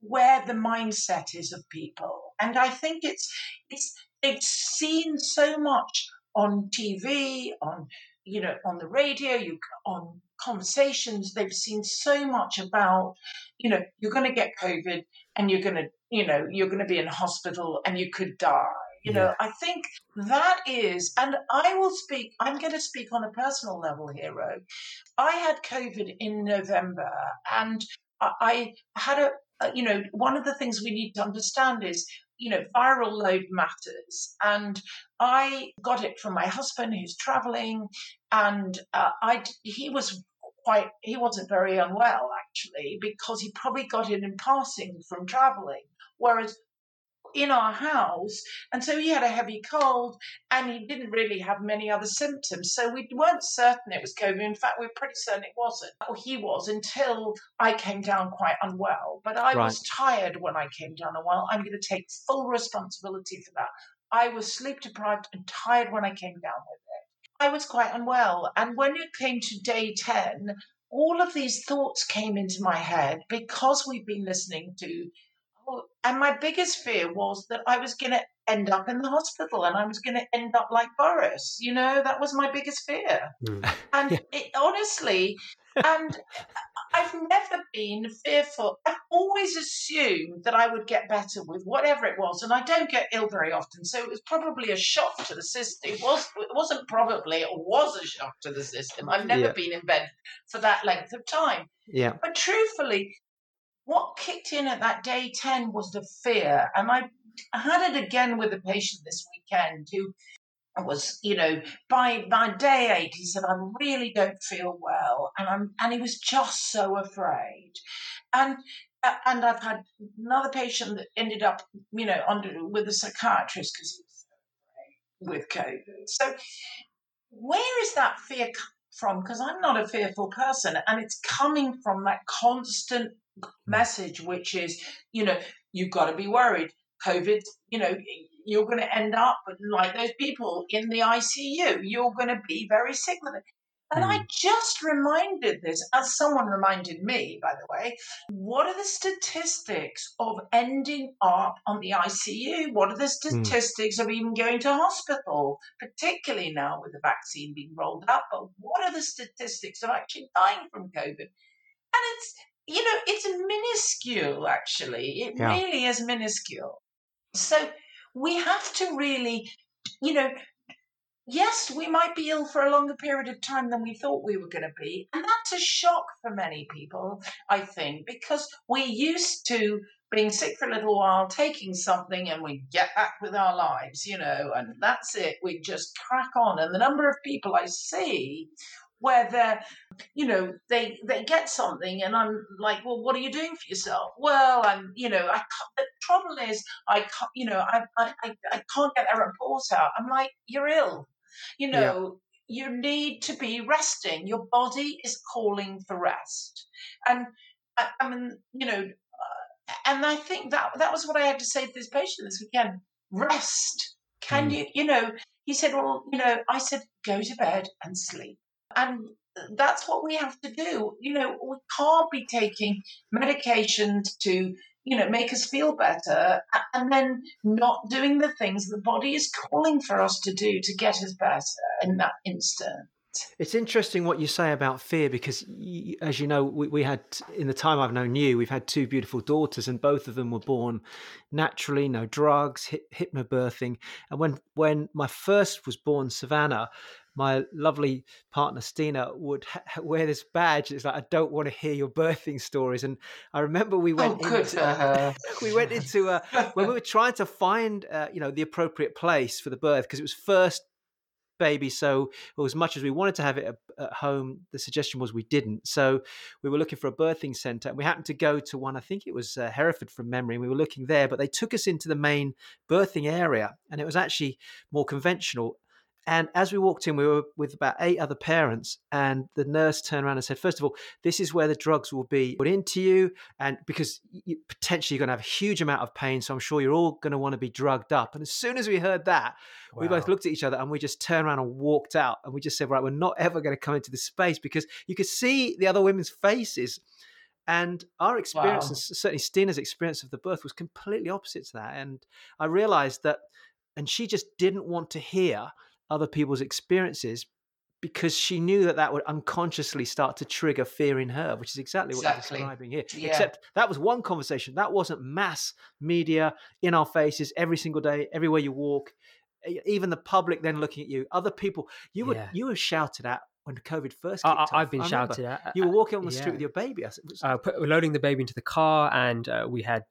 Speaker 1: where the mindset is of people. And I think it's it's they've seen so much on TV, on you know, on the radio, you on conversations, they've seen so much about, you know, you're going to get COVID and you're going to, you know, you're going to be in hospital and you could die. You know, I think that is, and I will speak, I'm going to speak on a personal level here, Ro. I had COVID in November and I had a, you know, one of the things we need to understand is you know, viral load matters. And I got it from my husband who's traveling, and uh, I he was quite he wasn't very unwell actually because he probably got it in passing from traveling. Whereas in our house. And so he had a heavy cold and he didn't really have many other symptoms. So we weren't certain it was COVID. In fact, we are pretty certain it wasn't. Or he was until I came down quite unwell. But I right. was tired when I came down unwell. I'm going to take full responsibility for that. I was sleep deprived and tired when I came down with it. I was quite unwell. And when it came to day 10, all of these thoughts came into my head because we've been listening to oh, and my biggest fear was that I was going to end up in the hospital and I was going to end up like Boris. You know, that was my biggest fear. Mm. *laughs* And it, honestly, and I've never been fearful. I've always assumed that I would get better with whatever it was, and I don't get ill very often. So it was probably a shock to the system. It was. It wasn't probably. It was a shock to the system. I've never yeah. been in bed for that length of time.
Speaker 2: Yeah.
Speaker 1: But truthfully, what kicked in at that day 10 was the fear. And I had it again with a patient this weekend who was, you know, by by day eight, he said, I really don't feel well. And I'm and he was just so afraid. And and I've had another patient that ended up, you know, under with a psychiatrist because he was with COVID. So where is that fear from? Because I'm not a fearful person, and it's coming from that constant Hmm. message, which is, you know, you've got to be worried. COVID, you know, you're going to end up like those people in the ICU. You're going to be very sick with it. And I hmm. just reminded this, as someone reminded me, by the way, what are the statistics of ending up on the ICU? What are the hmm. statistics mm. of even going to hospital, particularly now with the vaccine being rolled out? But what are the statistics of actually dying from COVID? And it's you know, it's minuscule, actually. It yeah. really is minuscule. So we have to really, you know, yes, we might be ill for a longer period of time than we thought we were going to be. And that's a shock for many people, I think, because we're used to being sick for a little while, taking something, and we get back with our lives, you know, and that's it. We just crack on. And the number of people I see where they're, you know, they they get something, and I'm like, well, what are you doing for yourself? Well, I'm, you know, I the trouble is, I can't, you know, I I I can't get a report out. I'm like, you're ill, you know. Yeah. You need to be resting. Your body is calling for rest, and I, I mean, you know, uh, and I think that that was what I had to say to this patient this weekend. Rest. Can mm. you, you know, he said, well, you know, I said, go to bed and sleep. And that's what we have to do. You know, we can't be taking medications to, you know, make us feel better and then not doing the things the body is calling for us to do to get us better in that instant.
Speaker 2: It's interesting what you say about fear because, as you know, we, we, had in the time I've known you, we've had two beautiful daughters, and both of them were born naturally, no drugs, hypnobirthing. And when when my first was born, Savannah, my lovely partner Stina would ha- wear this badge. It's like I don't want to hear your birthing stories. And I remember we went
Speaker 1: oh, into *laughs*
Speaker 2: we went into uh, when we were trying to find uh, you know the appropriate place for the birth because it was first baby. So well, as much as we wanted to have it at, at, home, the suggestion was we didn't. So we were looking for a birthing centre, and we happened to go to one. I think it was uh, Hereford from memory. And we were looking there, but they took us into the main birthing area, and it was actually more conventional And as we walked in, we were with about eight other parents, and the nurse turned around and said, First of all, this is where the drugs will be put into you. And because you, potentially you're going to have a huge amount of pain. So I'm sure you're all going to want to be drugged up. And as soon as we heard that, wow. we both looked at each other and we just turned around and walked out. And we just said, Right, we're not ever going to come into this space because you could see the other women's faces. And our experience, wow. and certainly Stina's experience of the birth, was completely opposite to that. And I realized that, and she just didn't want to hear other people's experiences because she knew that that would unconsciously start to trigger fear in her, which is exactly, exactly. what you're describing here. Yeah. Except that was one conversation. That wasn't mass media in our faces every single day, everywhere you walk, even the public then looking at you. Other people, you were yeah. you were shouted at when COVID first. I,
Speaker 3: have been shouted at.
Speaker 2: You were walking on the street with your baby. I Was...
Speaker 3: Uh, put, loading the baby into the car, and uh, we had.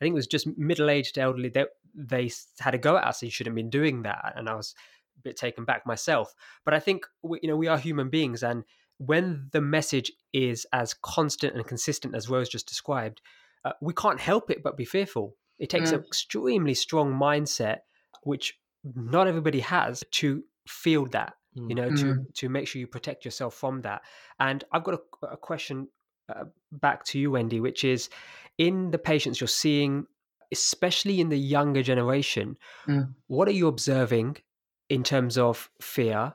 Speaker 3: I think it was just middle-aged elderly. They they had a go at us. You shouldn't have been doing that, and I was a bit taken back myself. But I think we, you know we are human beings, and when the message is as constant and consistent as Rose just described, uh, we can't help it but be fearful. It takes mm. an extremely strong mindset, which not everybody has, to feel that. You know, mm. to to make sure you protect yourself from that. And I've got a, a question uh, back to you, Wendy, which is in the patients you're seeing especially in the younger generation, mm. what are you observing in terms of fear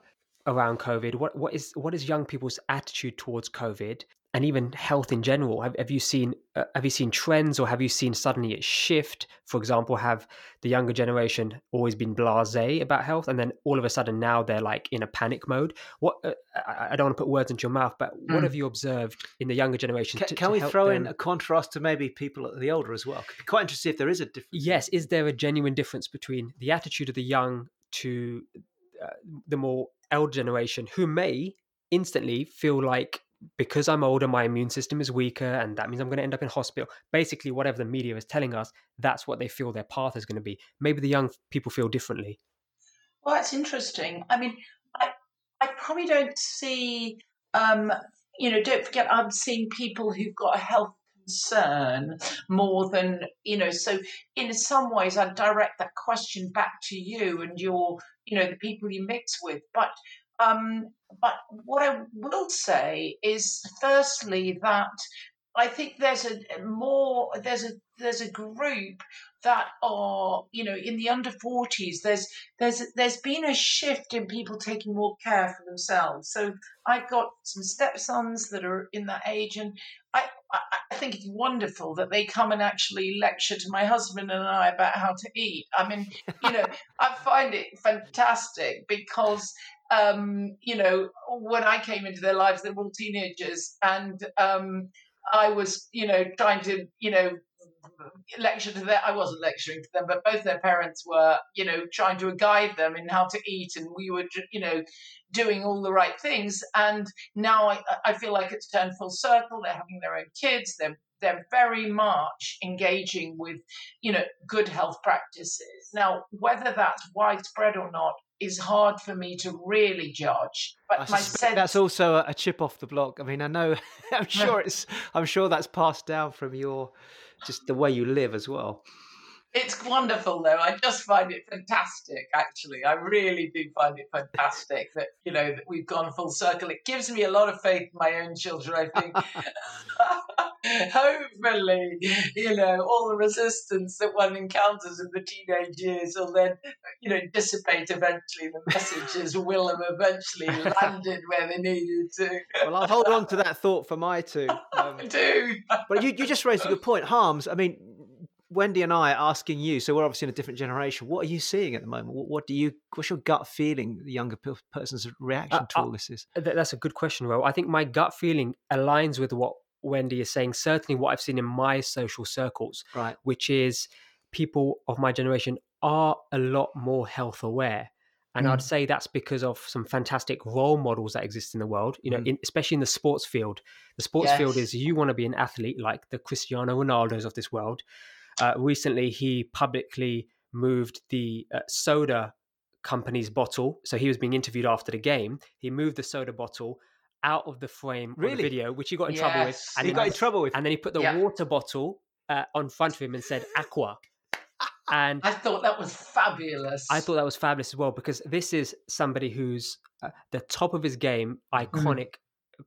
Speaker 3: around COVID? What what is what is young people's attitude towards COVID? And even health in general have, have you seen uh, have you seen trends or have you seen suddenly it shift for example have the younger generation always been blasé about health and then all of a sudden now they're like in a panic mode what uh, I, don't want to put words into your mouth but what mm. have you observed in the younger generation
Speaker 2: can,
Speaker 3: to,
Speaker 2: can
Speaker 3: to
Speaker 2: we throw them? in a contrast to maybe people at the older as well quite interested if there is a difference
Speaker 3: yes is there a genuine difference between the attitude of the young to uh, the more elder generation who may instantly feel like because I'm older, my immune system is weaker, and that means I'm going to end up in hospital. Basically, whatever the media is telling us, that's what they feel their path is going to be. Maybe the young people feel differently.
Speaker 1: Well, that's interesting. I mean, I, I probably don't see, um, you know, don't forget, I'm seeing people who've got a health concern more than, you know, so in some ways, I'd direct that question back to you and your, you know, the people you mix with. But um, but what I will say is, firstly, that I think there's a more there's a there's a group that are you know in the under 40s there's there's there's been a shift in people taking more care for themselves. So i've got some stepsons that are in that age and I, I think it's wonderful that they come and actually lecture to my husband and I about how to eat. I mean, you know, *laughs* I find it fantastic because um, you know, when I came into their lives, they were all teenagers, and um, I was, you know, trying to, you know, lecture to them. I wasn't lecturing to them, but both their parents were, you know, trying to guide them in how to eat, and we were, you know, doing all the right things. And now I, I feel like it's turned full circle. They're having their own kids. They're they're very much engaging with, you know, good health practices. Now, whether that's widespread or not, is hard for me to really judge. But my sense
Speaker 2: that's also a chip off the block. I mean, I know, *laughs* I'm *laughs* sure it's, I'm sure that's passed down from your, just the way you live as well.
Speaker 1: It's wonderful, though. I just find it fantastic. Actually, I really do find it fantastic that you know that we've gone full circle. It gives me a lot of faith in my own children. I think. *laughs* Hopefully, you know, all the resistance that one encounters in the teenage years will then, you know, dissipate eventually. The messages will have eventually landed where they needed to.
Speaker 2: well, I'll hold on to that thought for my two.
Speaker 1: Um, *laughs* I do.
Speaker 2: But you, you just raised a good point. Harms, I mean, Wendy and I are asking you, so we're obviously in a different generation. What are you seeing at the moment? What, what do you? What's your gut feeling? The younger person's reaction uh, to uh, all this is.
Speaker 3: That's a good question, Ro. I think my gut feeling aligns with what Wendy is saying. Certainly, what I've seen in my social circles,
Speaker 2: right,
Speaker 3: which is people of my generation are a lot more health aware. And mm. I'd say that's because of some fantastic role models that exist in the world, you know, mm. in, especially in the sports field. The sports yes. field is you want to be an athlete like the Cristiano Ronaldos of this world. Uh, recently, he publicly moved the uh, soda company's bottle. So he was being interviewed after the game. He moved the soda bottle out of the frame really? the video, which he got in yes. trouble with.
Speaker 2: And he got in trouble with.
Speaker 3: And then he put the yeah. water bottle uh, on front of him and said "Aqua." And
Speaker 1: I thought that was fabulous.
Speaker 3: I thought that was fabulous as well because this is somebody who's uh, the top of his game, mm-hmm. iconic. Mm.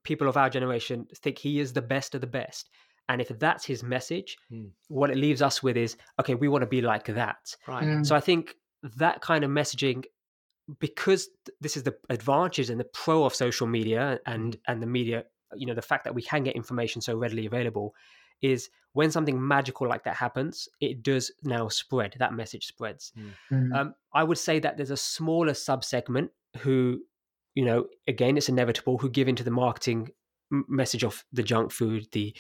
Speaker 3: People of our generation think he is the best of the best. And if that's his message, mm. what it leaves us with is okay, we want to be like that.
Speaker 2: Right. Mm.
Speaker 3: So I think that kind of messaging, because this is the advantages and the pro of social media and and the media, you know, the fact that we can get information so readily available, is when something magical like that happens, it does now spread. That message spreads. Mm. Um, I would say that there's a smaller subsegment who, you know, again, it's inevitable, who give into the marketing message of the junk food, the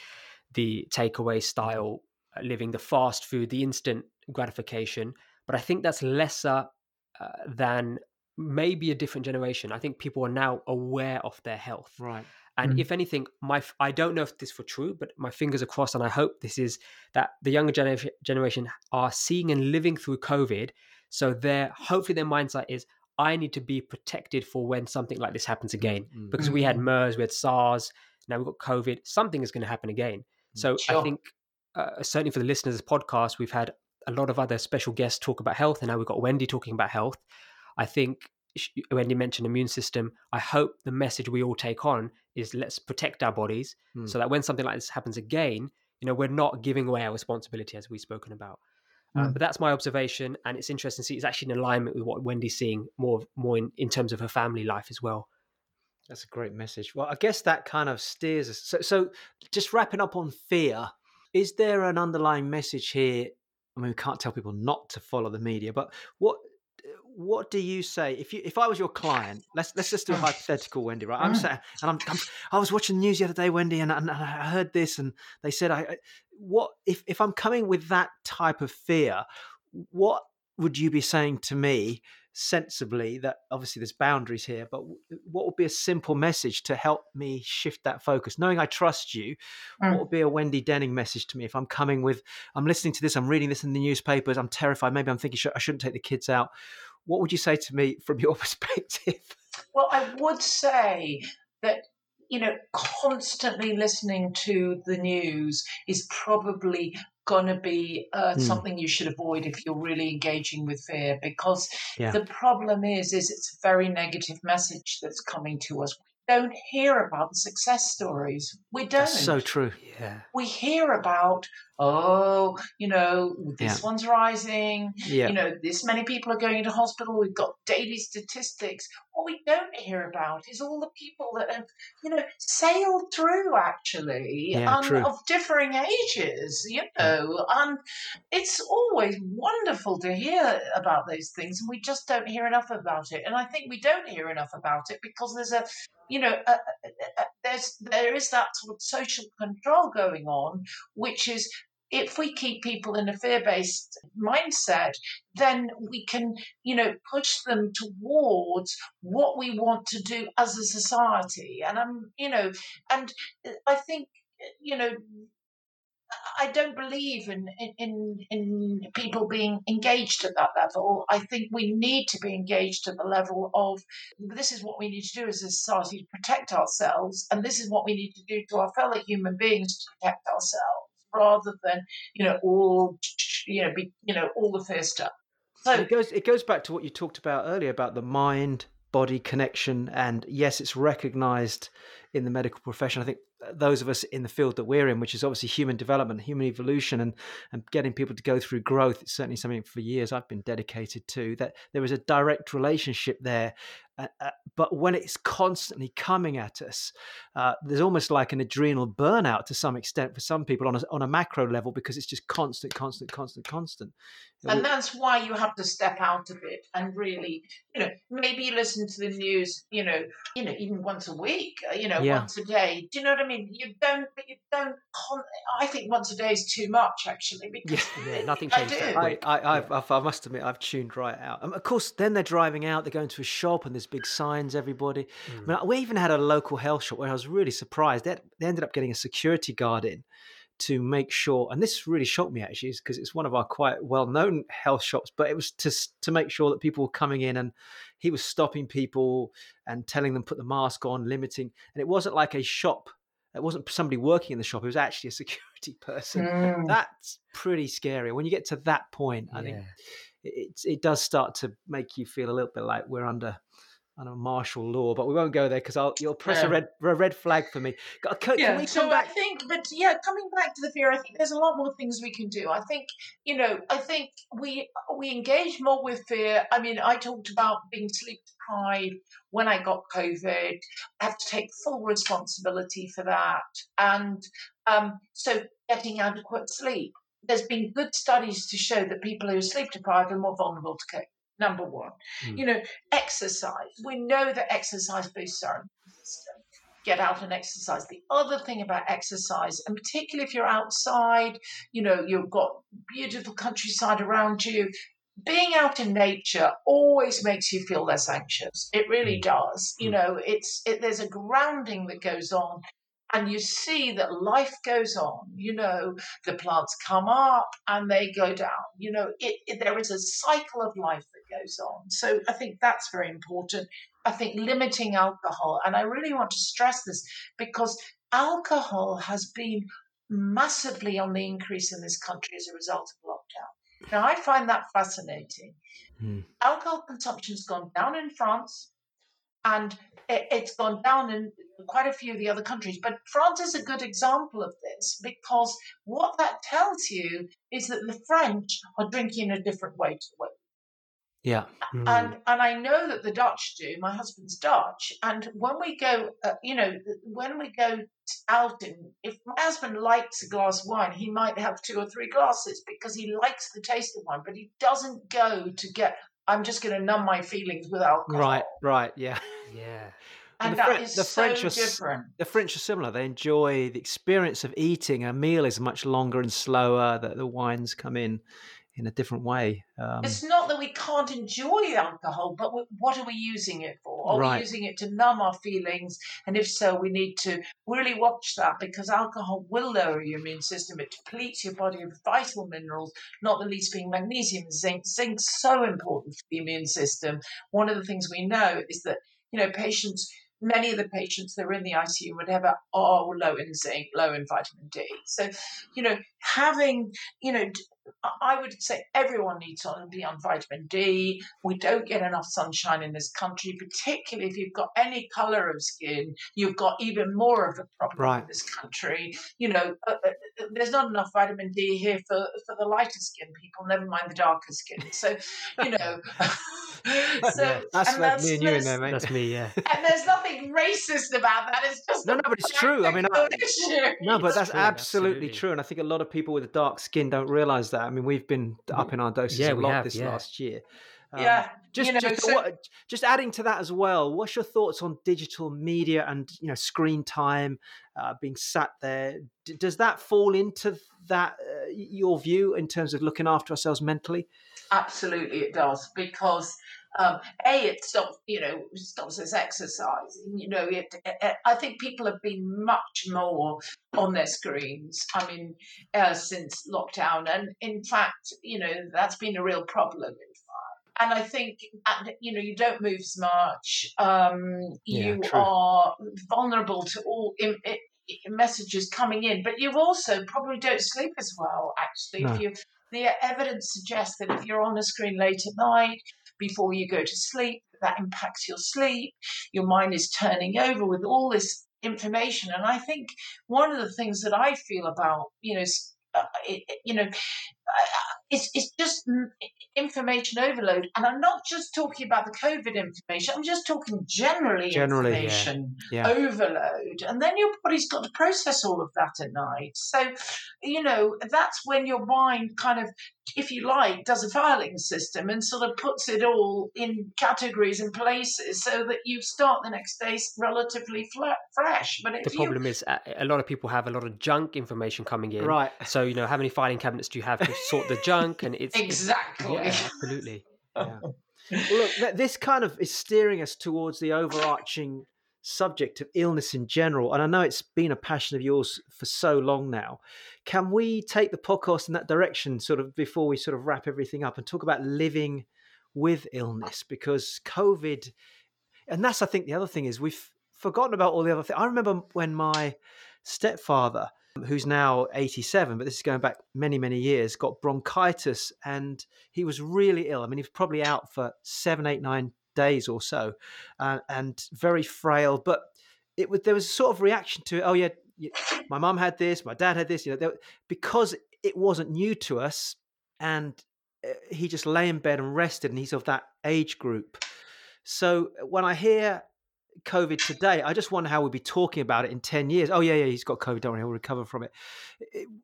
Speaker 3: the takeaway style uh, living, the fast food, the instant gratification. But I think that's lesser uh, than maybe a different generation. I think people are now aware of their health.
Speaker 2: Right.
Speaker 3: And mm. if anything, my I don't know if this for true, but my fingers are crossed, and I hope this is that the younger gener- generation are seeing and living through COVID. So their hopefully their mindset is I need to be protected for when something like this happens again. Mm. Because we had mm. MERS, we had SARS, now we've got COVID. Something is going to happen again. So sure. I think uh, certainly for the listeners of this podcast, we've had a lot of other special guests talk about health, and now we've got Wendy talking about health. I think Wendy mentioned immune system. I hope the message we all take on is let's protect our bodies mm. so that when something like this happens again, you know, we're not giving away our responsibility as we've spoken about. Mm. Um, but that's my observation, and it's interesting to see it's actually in alignment with what Wendy's seeing more, more in, in terms of her family life as well.
Speaker 2: That's a great message. Well, I guess that kind of steers us. So, so just wrapping up on fear, is there an underlying message here? I mean, we can't tell people not to follow the media, but what what do you say if you if I was your client? Let's let's just do a *laughs* hypothetical, Wendy. Right? I'm mm. saying, and I'm, I'm, i was watching the news the other day, Wendy, and, and I heard this, and they said, I what if if I'm coming with that type of fear? What would you be saying to me sensibly that obviously there's boundaries here but what would be a simple message to help me shift that focus knowing i trust you mm. what would be a wendy denning message to me if i'm coming with i'm listening to this i'm reading this in the newspapers i'm terrified maybe i'm thinking i shouldn't take the kids out what would you say to me from your *laughs* perspective?
Speaker 1: Well i would say that you know, constantly listening to the news is probably going to be uh, mm. something you should avoid if you're really engaging with fear because yeah. the problem is is it's a very negative message that's coming to us. We don't hear about the success stories. We don't
Speaker 2: that's so true.
Speaker 3: Yeah.
Speaker 1: We hear about oh, you know, this yeah. one's rising, yeah. you know, this many people are going into hospital, we've got daily statistics. What we don't hear about is all the people that have, you know, sailed through actually yeah, um, of differing ages, you know, and it's always wonderful to hear about those things, and we just don't hear enough about it. And I think we don't hear enough about it because there's a, you know, a, a, a, there's there is that sort of social control going on, which is if we keep people in a fear-based mindset then we can you know push them towards what we want to do as a society and i'm you know and i think you know I don't believe in, in in people being engaged at that level. I think we need to be engaged at the level of this is what we need to do as a society to protect ourselves, and this is what we need to do to our fellow human beings to protect ourselves rather than you know all you know be you know all the first stuff.
Speaker 2: So it goes it goes back to what you talked about earlier about the mind body connection and yes it's recognized in the medical profession i think uh, those of us in the field that we're in which is obviously human development human evolution and and getting people to go through growth it's certainly something for years i've been dedicated to that there is a direct relationship there uh, uh, but when it's constantly coming at us, uh, there's almost like an adrenal burnout to some extent for some people on a, on a macro level because it's just constant, constant, constant, constant.
Speaker 1: And that's why you have to step out of it and really, you know, maybe listen to the news, you know, you know, even once a week, uh, you know, yeah. once a day. Do you know what I mean? You don't, but you don't. I think once a day is too much, actually.
Speaker 3: Because yeah, *laughs* yeah nothing changes.
Speaker 2: I, I, I, yeah. I, must admit, I've tuned right out. Um, of course, then they're driving out, they're going to a shop, and there's big signs. Everybody. Mm. I mean, we even had a local health shop where I was really surprised. They, they ended up getting a security guard in to make sure, and this really shocked me actually, is because it's one of our quite well-known health shops, but it was to to make sure that people were coming in, and he was stopping people and telling them put the mask on, limiting, and it wasn't like a shop it wasn't somebody working in the shop; it was actually a *laughs* security person. Mm. That's pretty scary. When you get to that point, I yeah. think it, it does start to make you feel a little bit like we're under I know martial law, but we won't go there because I'll you'll press yeah. a red a red flag for me. Can, can
Speaker 1: yeah,
Speaker 2: we come
Speaker 1: so
Speaker 2: back?
Speaker 1: I think, but yeah, coming back to the fear, I think there's a lot more things we can do. I think you know, I think we we engage more with fear. I mean, I talked about being sleep deprived when I got COVID. I have to take full responsibility for that, and um, so getting adequate sleep. There's been good studies to show that people who are sleep deprived are more vulnerable to COVID number one. Mm. You know, exercise. We know that exercise boosts our system. Get out and exercise. The other thing about exercise, and particularly if you're outside, you know, you've got beautiful countryside around you, being out in nature always makes you feel less anxious. It really hmm. does. You hmm. know, it's it, there's a grounding that goes on and you see that life goes on. You know, the plants come up and they go down. You know, it, it, there is a cycle of life goes on. So I think that's very important. I think limiting alcohol, and I really want to stress this because alcohol has been massively on the increase in this country as a result of lockdown. Now, I find that fascinating. Hmm. Alcohol consumption has gone down in France, and it, has gone down in quite a few of the other countries. But France is a good example of this because what that tells you is that the French are drinking in a different way to the way.
Speaker 2: Yeah,
Speaker 1: mm. and and I know that the Dutch do. My husband's Dutch, and when we go, uh, you know, when we go out, and if my husband likes a glass of wine, he might have two or three glasses because he likes the taste of wine, but he doesn't go to get I'm just going to numb my feelings with alcohol.
Speaker 2: Right, right, yeah,
Speaker 3: yeah.
Speaker 1: And, and the, Fre- the so French are
Speaker 2: different. The French are similar. They enjoy the experience of eating. A meal is much longer and slower. The, the wines come in in a different way.
Speaker 1: Um, it's not that we can't enjoy alcohol, but what are we using it for? Are right. we using it to numb our feelings? And if so, we need to really watch that because alcohol will lower your immune system. It depletes your body of vital minerals, not the least being magnesium and zinc. Zinc's so important for the immune system. One of the things we know is that you know patients many of the patients that are in the ICU, whatever, are low in zinc, low in vitamin D. So, you know, having, you know, I would say everyone needs to be on vitamin D. We don't get enough sunshine in this country, particularly if you've got any color of skin. You've got even more of a problem right. in this country. You know, uh, uh, uh, there's not enough vitamin D here for, for the lighter skin people, never mind the darker skin. So, you know. *laughs*
Speaker 2: so, yeah, that's, that's me and you in there, mate.
Speaker 3: That's me, yeah. *laughs*
Speaker 1: And there's nothing racist about that. It's just
Speaker 2: no, no, but it's true. I mean, I, no, but that's true, absolutely, absolutely, true. And I think a lot of people with dark skin don't realize that. I mean, we've been up in our doses yeah, a lot have, this yeah. last year.
Speaker 1: Um, yeah.
Speaker 2: Just, you know, just, so, what, just adding to that as well. What's your thoughts on digital media and you know screen time, uh, being sat there? D- does that fall into that uh, your view in terms of looking after ourselves mentally?
Speaker 1: Absolutely, it does because um, a it stops you know stops us exercising. You know, it, it, I think people have been much more on their screens. I mean, uh, since lockdown, and in fact, you know, that's been a real problem. And I think you know you don't move as much. Um, you yeah, are vulnerable to all in, messages coming in, but you also probably don't sleep as well. Actually, no. if you the evidence suggests that if you're on a screen late at night, before you go to sleep, that impacts your sleep. Your mind is turning over with all this information. And I think one of the things that I feel about, you know, uh, it, you know, it's, it's just information overload. And I'm not just talking about the COVID information, I'm just talking generally, generally information yeah. Yeah. overload. And then your body's got to process all of that at night. So, you know, that's when your mind kind of, if you like, does a filing system and sort of puts it all in categories and places so that you start the next day relatively flat, fresh. But
Speaker 3: the problem is uh, a lot of people have a lot of junk information coming in.
Speaker 2: Right.
Speaker 3: So, you know, how many filing cabinets do you have to sort the junk? And it's
Speaker 1: exactly.
Speaker 3: Yeah, absolutely. Yeah. well,
Speaker 2: look, this kind of is steering us towards the overarching subject of illness in general. And I know it's been a passion of yours for so long now. Can we take the podcast in that direction, sort of before we sort of wrap everything up and talk about living with illness? Because COVID, and that's, I think, the other thing is we've forgotten about all the other things. I remember when my stepfather, who's now 87, but this is going back many, many years, got bronchitis and he was really ill. I mean, he was probably out for seven, eight, nine days or so uh, and very frail. But it was there was a sort of reaction to it. Oh, yeah, my mum had this, my dad had this, you know, there, because it wasn't new to us. And uh, he just lay in bed and rested, and he's of that age group. So when I hear COVID today, I just wonder how we'll be talking about it in 10 years. Oh, yeah, yeah, he's got COVID, don't worry, he'll recover from it.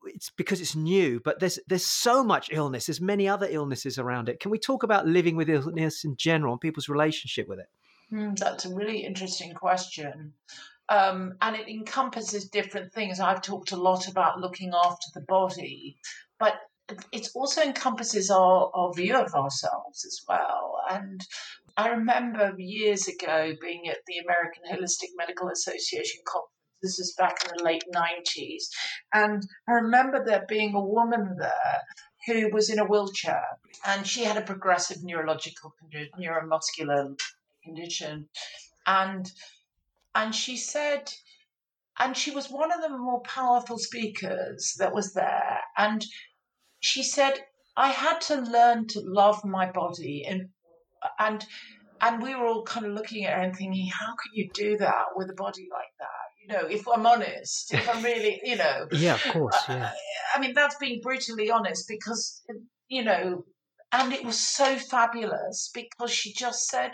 Speaker 2: It's because it's new, but there's there's so much illness. There's many other illnesses around it. Can we talk about living with illness in general and people's relationship with it?
Speaker 1: Mm, that's a really interesting question. Um, and it encompasses different things. I've talked a lot about looking after the body, but it also encompasses our, our view of ourselves as well. And I remember years ago being at the American Holistic Medical Association conference. This was back in the late 90s. And I remember there being a woman there who was in a wheelchair and she had a progressive neurological condition, neuromuscular condition. And and she said, and she was one of the more powerful speakers that was there. And she said, I had to learn to love my body and and and we were all kind of looking at her and thinking, how can you do that with a body like that? You know, if I'm honest, if I'm really, you know, *laughs*
Speaker 3: yeah, of course, yeah.
Speaker 1: I, I mean, that's being brutally honest because you know, and it was so fabulous because she just said,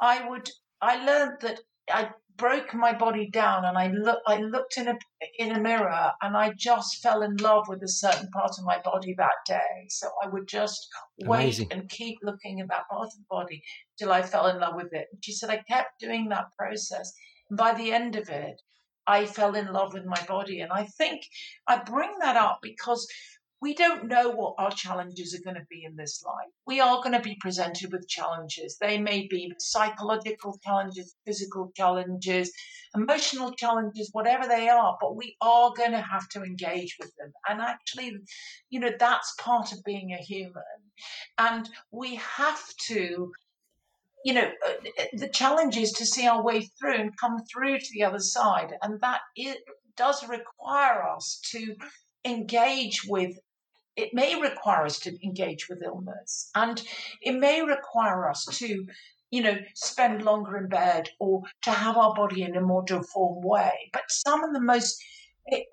Speaker 1: I would. I learned that I broke my body down and I look I looked in a in a mirror and I just fell in love with a certain part of my body that day. So I would just Amazing. wait and keep looking at that part of the body till I fell in love with it. And she said I kept doing that process. And by the end of it, I fell in love with my body. And I think I bring that up because we don't know what our challenges are going to be in this life. We are going to be presented with challenges. They may be psychological challenges, physical challenges, emotional challenges, whatever they are, but we are going to have to engage with them. And actually, you know, that's part of being a human. And we have to you know, uh, the challenge is to see our way through and come through to the other side. And that it does require us to engage with it may require us to engage with illness and it may require us to you know spend longer in bed or to have our body in a more deformed way. But some of the most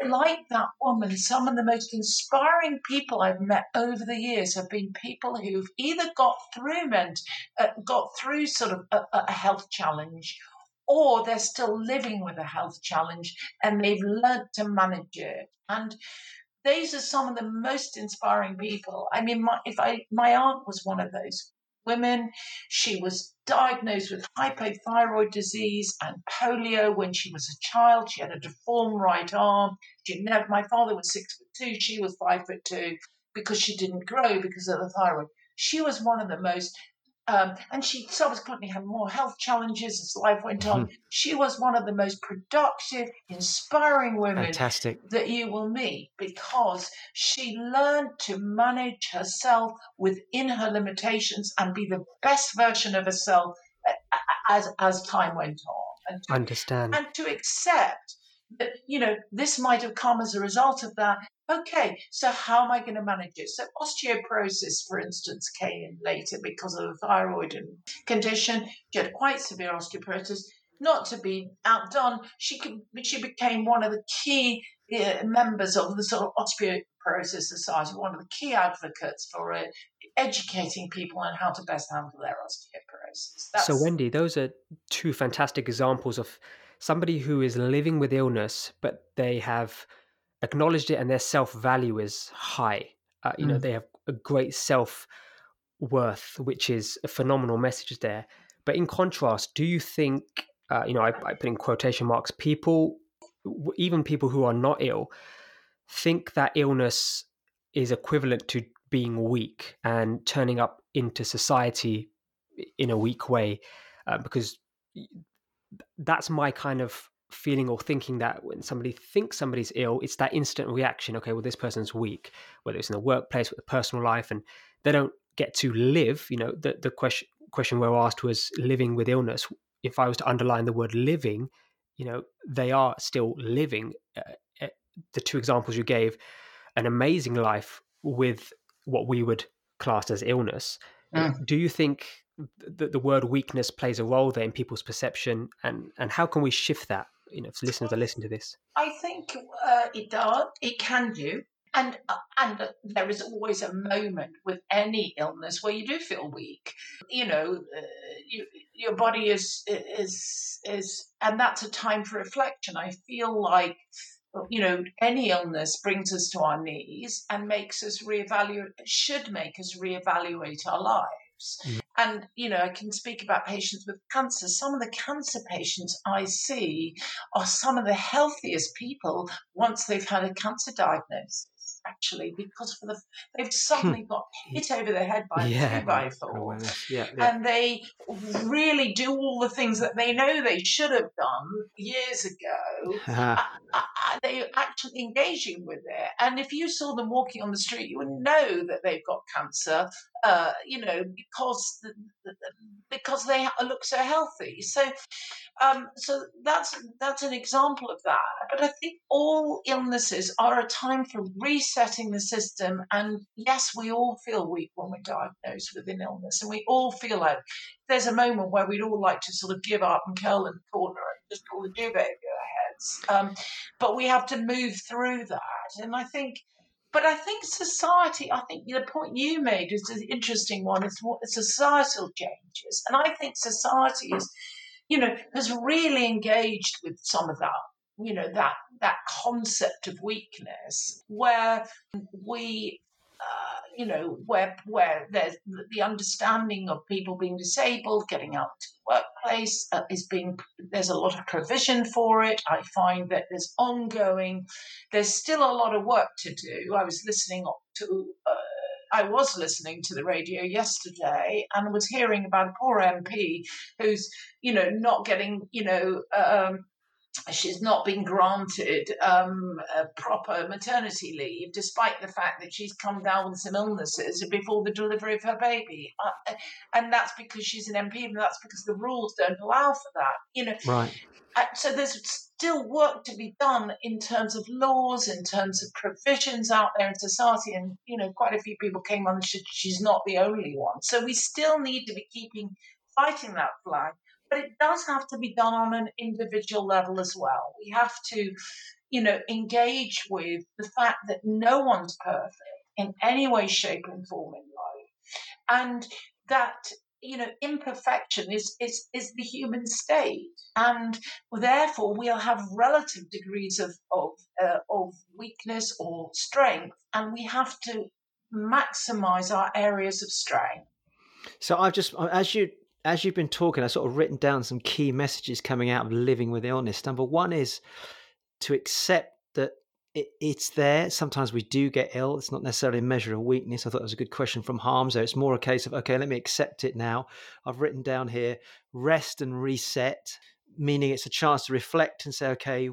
Speaker 1: like that woman some of the most inspiring people i've met over the years have been people who've either got through and uh, got through sort of a, a health challenge or they're still living with a health challenge and they've learned to manage it. And these are some of the most inspiring people. I mean, my, if I, my aunt was one of those women. She was diagnosed with hypothyroid disease and polio when she was a child. She had a deformed right arm. She never, my father was six foot two. She was five foot two because she didn't grow because of the thyroid. She was one of the most um, and she subsequently had more health challenges as life went on. Mm-hmm. She was one of the most productive, inspiring women
Speaker 2: Fantastic.
Speaker 1: that you will meet because she learned to manage herself within her limitations and be the best version of herself as as time went on.
Speaker 3: And to, Understand.
Speaker 1: And to accept you know, this might have come as a result of that, okay, so how am I going to manage it? So osteoporosis, for instance, came in later because of the thyroid condition. She had quite severe osteoporosis. Not to be outdone, she could, she became one of the key uh, members of the sort of osteoporosis society, one of the key advocates for uh, educating people on how to best handle their osteoporosis.
Speaker 3: That's... So, Wendy, those are two fantastic examples of somebody who is living with illness, but they have acknowledged it and their self value is high. Uh, you mm. know, they have a great self worth, which is a phenomenal message there. But in contrast, do you think, uh, you know, I, I put in quotation marks, people, even people who are not ill, think that illness is equivalent to being weak and turning up into society in a weak way? Uh, because that's my kind of feeling or thinking that when somebody thinks somebody's ill, it's that instant reaction. Okay, well, this person's weak, whether it's in the workplace, with the personal life, and they don't get to live. You know, the the question question we were asked was living with illness. If I was to underline the word living, you know, they are still living uh, the two examples you gave, an amazing life with what we would class as illness. Mm. Do you think that the word weakness plays a role there in people's perception, and and how can we shift that? You know, if listeners are listening to this,
Speaker 1: I think uh, it does. It can do. And uh, and there is always a moment with any illness where you do feel weak. You know, uh, you, your body is is is, and that's a time for reflection. I feel like you know, any illness brings us to our knees and makes us reevaluate, should make us reevaluate our lives. Mm. And, you know, I can speak about patients with cancer. Some of the cancer patients I see are some of the healthiest people once they've had a cancer diagnosis actually because for the they've suddenly got hit over the head by yeah. a two by four, yeah, yeah. and they really do all the things that they know they should have done years ago. Uh-huh. *laughs* Uh, uh, they're actually engaging with it, and if you saw them walking on the street, you would know that they've got cancer. Uh, you know, because because they look so healthy. So, um, so that's that's an example of that. But I think all illnesses are a time for resetting the system. And yes, we all feel weak when we're diagnosed with an illness, and we all feel like there's a moment where we'd all like to sort of give up and curl in the corner and just pull the duvet over our heads. Um, but we have to move through that, and I think but I think society, I think the point you made is an interesting one. It's what societal changes. And I think society is, you know, has really engaged with some of that, you know, that that concept of weakness where we uh, you know, where where there's the understanding of people being disabled, getting out to the workplace uh, is being there's a lot of provision for it. I find that there's ongoing, there's still a lot of work to do. I was listening to. Uh, I was listening to the radio yesterday and was hearing about a poor MP who's, you know, not getting, you know, um, she's not been granted um, a proper maternity leave, despite the fact that she's come down with some illnesses before the delivery of her baby, uh, and that's because she's an MP, and that's because the rules don't allow for that. You know,
Speaker 2: right.
Speaker 1: Uh, so there's still work to be done in terms of laws, in terms of provisions out there in society, and you know, quite a few people came on. She's not the only one, so we still need to be keeping fighting that flag but it does have to be done on an individual level as well. We have to, you know, engage with the fact that no one's perfect in any way, shape, and form in life, and that you know imperfection is is is the human state, and therefore we'll have relative degrees of of uh, of weakness or strength, and we have to maximize our areas of strength.
Speaker 2: So I've just, as you as you've been talking, I've sort of written down some key messages coming out of living with illness. Number one is to accept that it, it's there. Sometimes we do get ill. It's not necessarily a measure of weakness. I thought it was a good question from Hamza. It's more a case of, okay, let me accept it now. I've written down here rest and reset, meaning it's a chance to reflect and say, okay,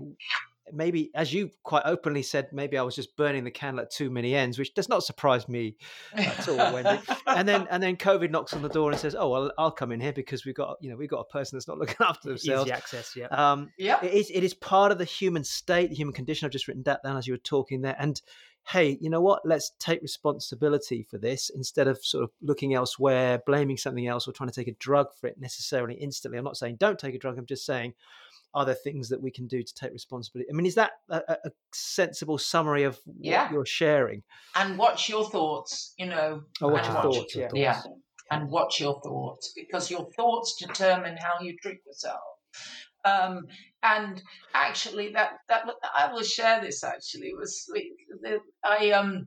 Speaker 2: maybe as you quite openly said maybe i was just burning the candle at too many ends which does not surprise me at all wendy. *laughs* And then and then covid knocks on the door and says oh well i'll come in here because we've got you know we've got a person that's not looking *laughs* after themselves
Speaker 3: easy access yeah
Speaker 2: um yeah it is, it is part of the human state the human condition. I've just written that down as you were talking there. And hey you know what? Let's take responsibility for this instead of sort of looking elsewhere blaming something else or trying to take a drug for it necessarily instantly. I'm not saying don't take a drug. I'm just saying are there things that we can do to take responsibility? I mean, is that a, a sensible summary of what yeah. you're sharing?
Speaker 1: And what's your thoughts? You know,
Speaker 2: oh, what's your thoughts?
Speaker 1: yeah. yeah, and what's your thoughts? Because your thoughts determine how you treat yourself. Um, and actually, that that I will share this. Actually, was I um.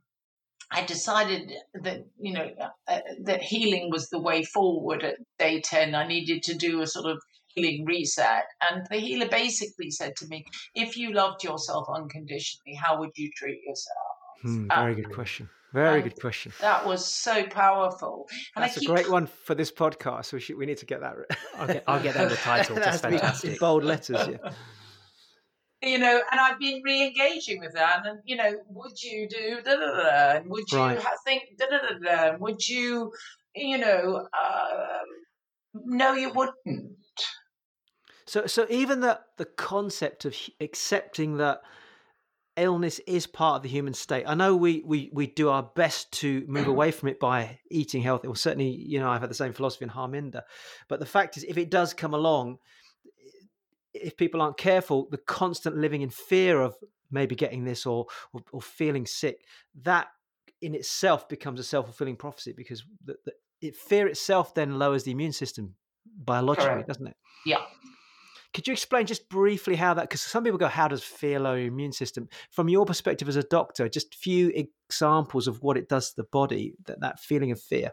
Speaker 1: I decided that you know uh, that healing was the way forward at day ten. I needed to do a sort of healing reset. And the healer basically said to me, if you loved yourself unconditionally, how would you treat yourself?
Speaker 2: Hmm, very um, good question. Very good question.
Speaker 1: That was so powerful.
Speaker 2: And That's keep... a great one for this podcast. We should, we need to get that.
Speaker 3: I'll get, I'll get that in the title. *laughs* That's fantastic.
Speaker 2: In bold letters. Yeah.
Speaker 1: you know, and I've been re-engaging with that. And you know, would you do da da da? And would you right. think da da da da? Would you, you know, uh, no, you wouldn't.
Speaker 2: So, so even the the concept of accepting that illness is part of the human state. I know we we we do our best to move away from it by eating healthy. Well, certainly, you know, I've had the same philosophy in Harminder. But the fact is, if it does come along, if people aren't careful, the constant living in fear of maybe getting this or or, or feeling sick, that in itself becomes a self fulfilling prophecy because the, the, it, fear itself then lowers the immune system biologically, Correct. doesn't it?
Speaker 1: Yeah.
Speaker 2: Could you explain just briefly how that? Because some people go, "How does fear lower your immune system?" From your perspective as a doctor, just few examples of what it does to the body. That that feeling of fear.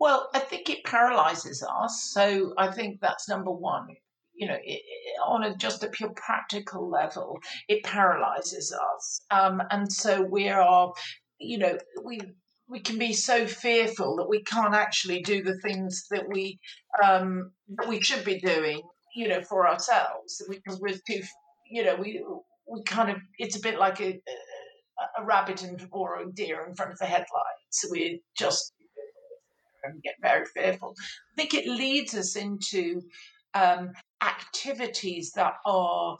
Speaker 1: Well, I think it paralyzes us. So I think that's number one. You know, it, on a just a pure practical level, it paralyzes us, um, and so we are. You know, we we can be so fearful that we can't actually do the things that we um, that we should be doing you know, for ourselves because we're too, you know, we we kind of it's a bit like a a rabbit and or a deer in front of the headlights. We just get very fearful. I think it leads us into um, activities that are.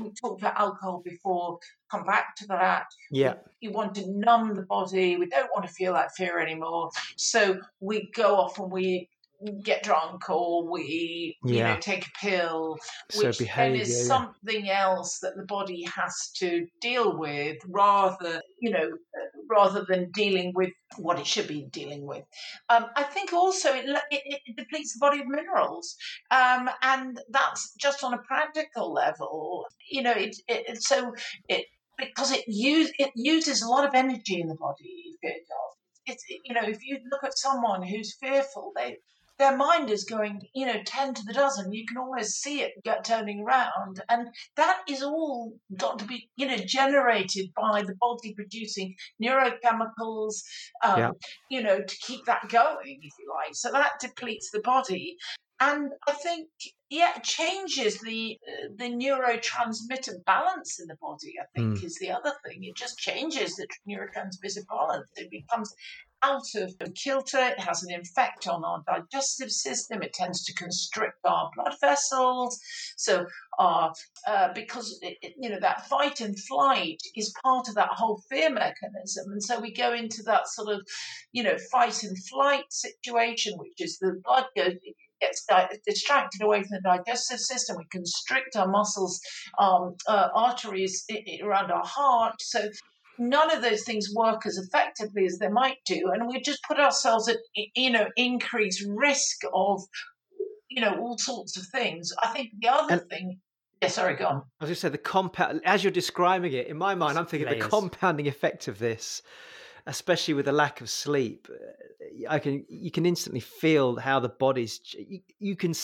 Speaker 1: We talked about alcohol before. Come back to that.
Speaker 2: Yeah.
Speaker 1: You want to numb the body. We don't want to feel that fear anymore. So we go off and we get drunk or we you know take a pill which so behavior, then is yeah. something else that the body has to deal with rather you know rather than dealing with what it should be dealing with. Um, i think also it, it, it, depletes the body of minerals um, and that's just on a practical level you know it, it so it because it use it uses a lot of energy in the body it does it's you know if you look at someone who's fearful they their mind is going, you know, 10 to the dozen. You can almost see it turning around. And that is all got to be, you know, generated by the body producing neurochemicals, um, yeah. you know, to keep that going, if you like. So that depletes the body. And I think, yeah, it changes the uh, the neurotransmitter balance in the body. I think mm. is the other thing. It just changes the neurotransmitter balance. It becomes out of kilter. It has an effect on our digestive system. It tends to constrict our blood vessels. So, our uh, because it, you know that fight and flight is part of that whole fear mechanism, and so we go into that sort of you know fight and flight situation, which is the blood goes gets distracted away from the digestive system. We constrict our muscles, um, uh, arteries around our heart. So none of those things work as effectively as they might do, and we just put ourselves at you know increased risk of you know all sorts of things. I think the other and, thing. Yeah, sorry, go on.
Speaker 2: I was just say the compound as you're describing it. In my mind, I'm thinking Layers. the compounding effect of this, especially with the lack of sleep. Uh, I can you can instantly feel how the body's. You, you can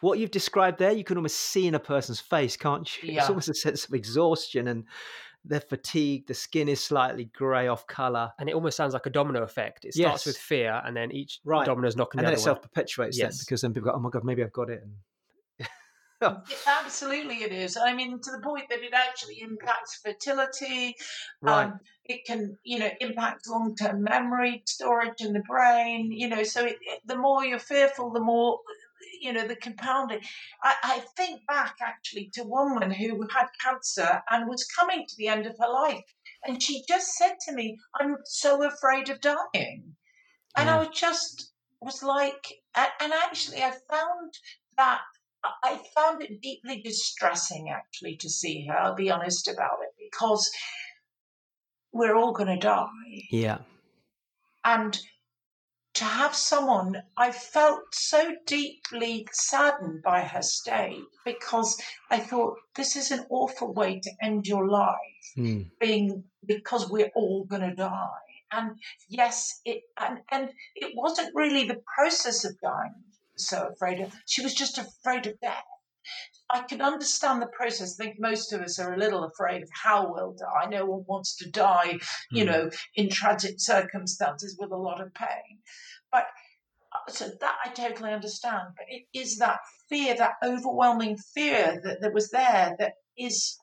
Speaker 2: what you've described there. You can almost see in a person's face, can't you? *laughs* Yeah. It's almost a sense of exhaustion and they're fatigued, the skin is slightly grey off colour.
Speaker 3: And it almost sounds like a domino effect. It starts yes. with fear and then each right. domino is knocking
Speaker 2: and
Speaker 3: the
Speaker 2: then it self perpetuates yes. then because then people go, oh my God, maybe I've got it. And *laughs*
Speaker 1: Absolutely, it is. I mean, to the point that it actually impacts fertility. Right. Um, it can, you know, impact long-term memory storage in the brain. You know, so it, it, the more you're fearful, the more you know, the compounding. I, I think back actually to one woman who had cancer and was coming to the end of her life. And she just said to me, I'm so afraid of dying. And yeah. I mm. was just was like, and actually, I found that I found it deeply distressing actually to see her. I'll be honest about it because we're all going to die.
Speaker 2: Yeah.
Speaker 1: And to have someone, I felt so deeply saddened by her state because I thought this is an awful way to end your life, mm. being because we're all going to die. And yes, it and, and it wasn't really the process of dying so afraid of. She was just afraid of death. I can understand the process. I think most of us are a little afraid of how we'll die. No one wants to die, you mm. know, in tragic circumstances with a lot of pain. But uh, so that I totally understand. But it is that fear, that overwhelming fear that, that was there that is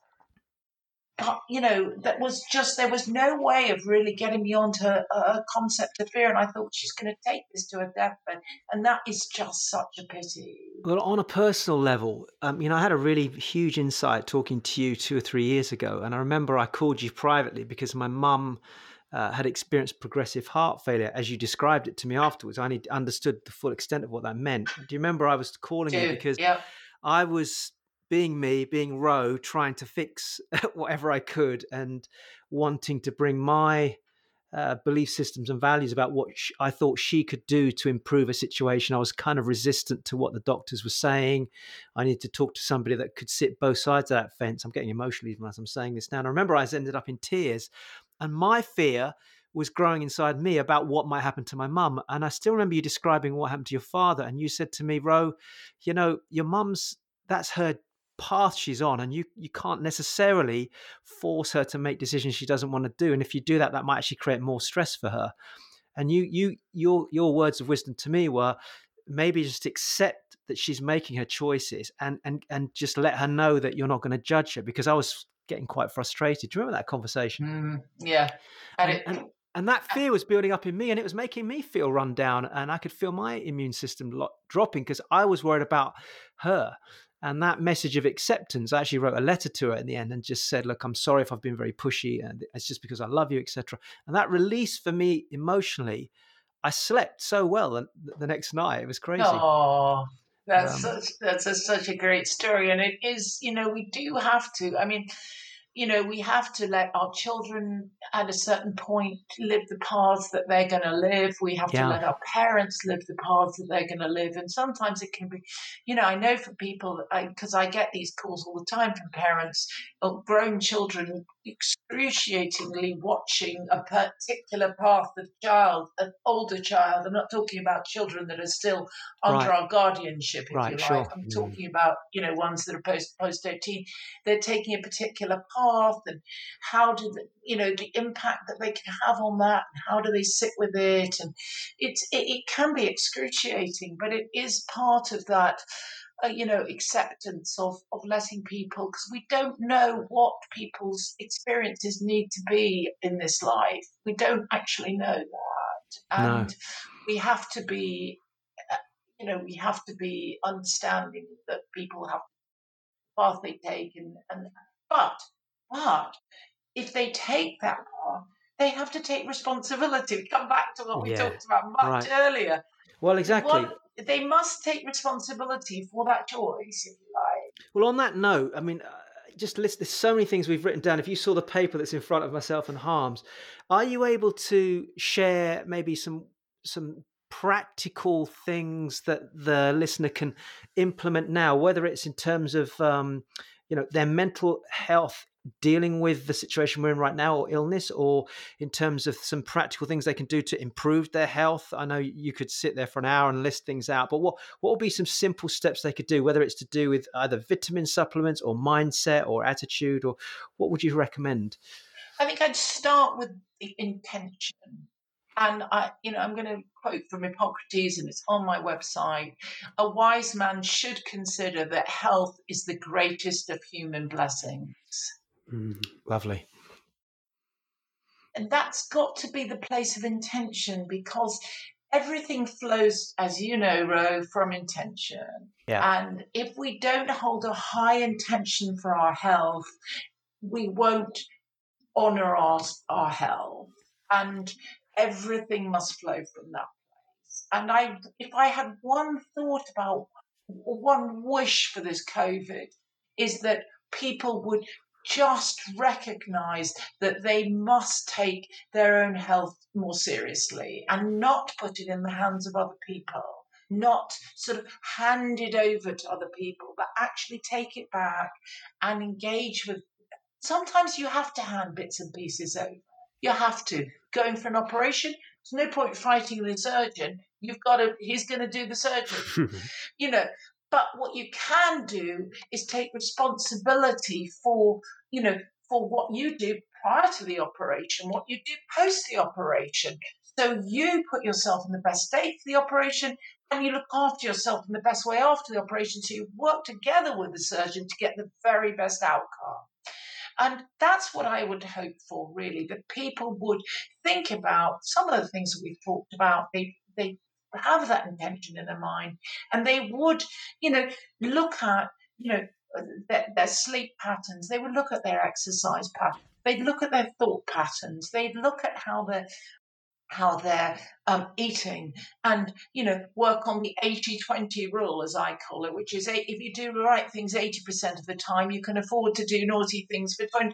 Speaker 1: you know, that was just, there was no way of really getting beyond her, her concept of fear. And I thought she's going to take this to her deathbed. And that is just such a pity.
Speaker 2: Well, on a personal level, um, you know, I had a really huge insight talking to you two or three years ago. And I remember I called you privately because my mum uh, had experienced progressive heart failure, as you described it to me afterwards. I only understood the full extent of what that meant. Do you remember I was calling
Speaker 1: Dude,
Speaker 2: you because
Speaker 1: yeah.
Speaker 2: I was being me, being Ro, trying to fix *laughs* whatever I could and wanting to bring my uh, belief systems and values about what sh- I thought she could do to improve a situation. I was kind of resistant to what the doctors were saying. I needed to talk to somebody that could sit both sides of that fence. I'm getting emotional even as I'm saying this now. And I remember I ended up in tears, and my fear was growing inside me about what might happen to my mum. And I still remember you describing what happened to your father. And you said to me, Ro, you know, your mum's that's her path she's on and you you can't necessarily force her to make decisions she doesn't want to do and if you do that that might actually create more stress for her and you you your your words of wisdom to me were maybe just accept that she's making her choices and and and just let her know that you're not going to judge her because I was getting quite frustrated. Do you remember that conversation?
Speaker 1: Mm, yeah. And,
Speaker 2: and,
Speaker 1: it,
Speaker 2: and, and, that fear was building up in me and it was making me feel run down and I could feel my immune system dropping because I was worried about her. And that message of acceptance, I actually wrote a letter to her in the end and just said, "Look, I'm sorry if I've been very pushy, and it's just because I love you, etc." And that release for me emotionally, I slept so well the next night. It was crazy.
Speaker 1: Oh, that's um, such that's a, such a great story, and it is. You know, we do have to. I mean, you know, we have to let our children at a certain point live the paths that they're going to live. We have yeah. to let our parents live the paths that they're going to live. And sometimes it can be, you know, I know for people, because I, I, get these calls all the time from parents of grown children excruciatingly watching a particular path of child, an older child. I'm not talking about children that are still under right. our guardianship, if
Speaker 2: right,
Speaker 1: you
Speaker 2: like.
Speaker 1: Sure. I'm mm. talking about, you know, ones that are post post 18. They're taking a particular path and how do the, you know, the impact that they can have on that and how do they sit with it? And it's, it, it can be excruciating, but it is part of that uh, you know, acceptance of, of letting people, because we don't know what people's experiences need to be in this life. We don't actually know that. And no. we have to be, uh, you know, we have to be understanding that people have the path they take. And, and but, but if they take that path, they have to take responsibility. We come back to what we yeah. talked about much right. earlier.
Speaker 2: Well, exactly. One,
Speaker 1: they must take responsibility for that choice, if you like.
Speaker 2: Well, on that note, I mean, uh, just list. There's so many things we've written down. If you saw the paper that's in front of myself and Harms, are you able to share maybe some some practical things that the listener can implement now, whether it's in terms of um, you know their mental health dealing with the situation we're in right now or illness or in terms of some practical things they can do to improve their health i know you could sit there for an hour and list things out but what what would be some simple steps they could do whether it's to do with either vitamin supplements or mindset or attitude or what would you recommend
Speaker 1: i think i'd start with the intention and I, you know, I'm going to quote from Hippocrates, and it's on my website. A wise man should consider that health is the greatest of human blessings.
Speaker 2: Mm, lovely.
Speaker 1: And that's got to be the place of intention because everything flows, as you know, Ro, from intention.
Speaker 2: Yeah.
Speaker 1: And if we don't hold a high intention for our health, we won't honor our, our health. And everything must flow from that place. And I, if I had one thought about, one wish for this COVID, is that people would just recognize that they must take their own health more seriously and not put it in the hands of other people, not sort of hand it over to other people, but actually take it back and engage with. Sometimes you have to hand bits and pieces over. You have to. Going for an operation, there's no point fighting the surgeon. You've got to, he's going to do the surgery. *laughs* you know, but what you can do is take responsibility for, you know, for what you do prior to the operation, what you do post the operation. So you put yourself in the best state for the operation and you look after yourself in the best way after the operation. So you work together with the surgeon to get the very best outcome. And that's what I would hope for, really, that people would think about some of the things that we've talked about. They, they have that intention in their mind and they would, you know, look at, you know, their, their, sleep patterns. They would look at their exercise patterns. They'd look at their thought patterns. They'd look at how they're how they're um, eating and you know work on the 80-20 rule as i call it which is if you do the right things 80% of the time you can afford to do naughty things for 20%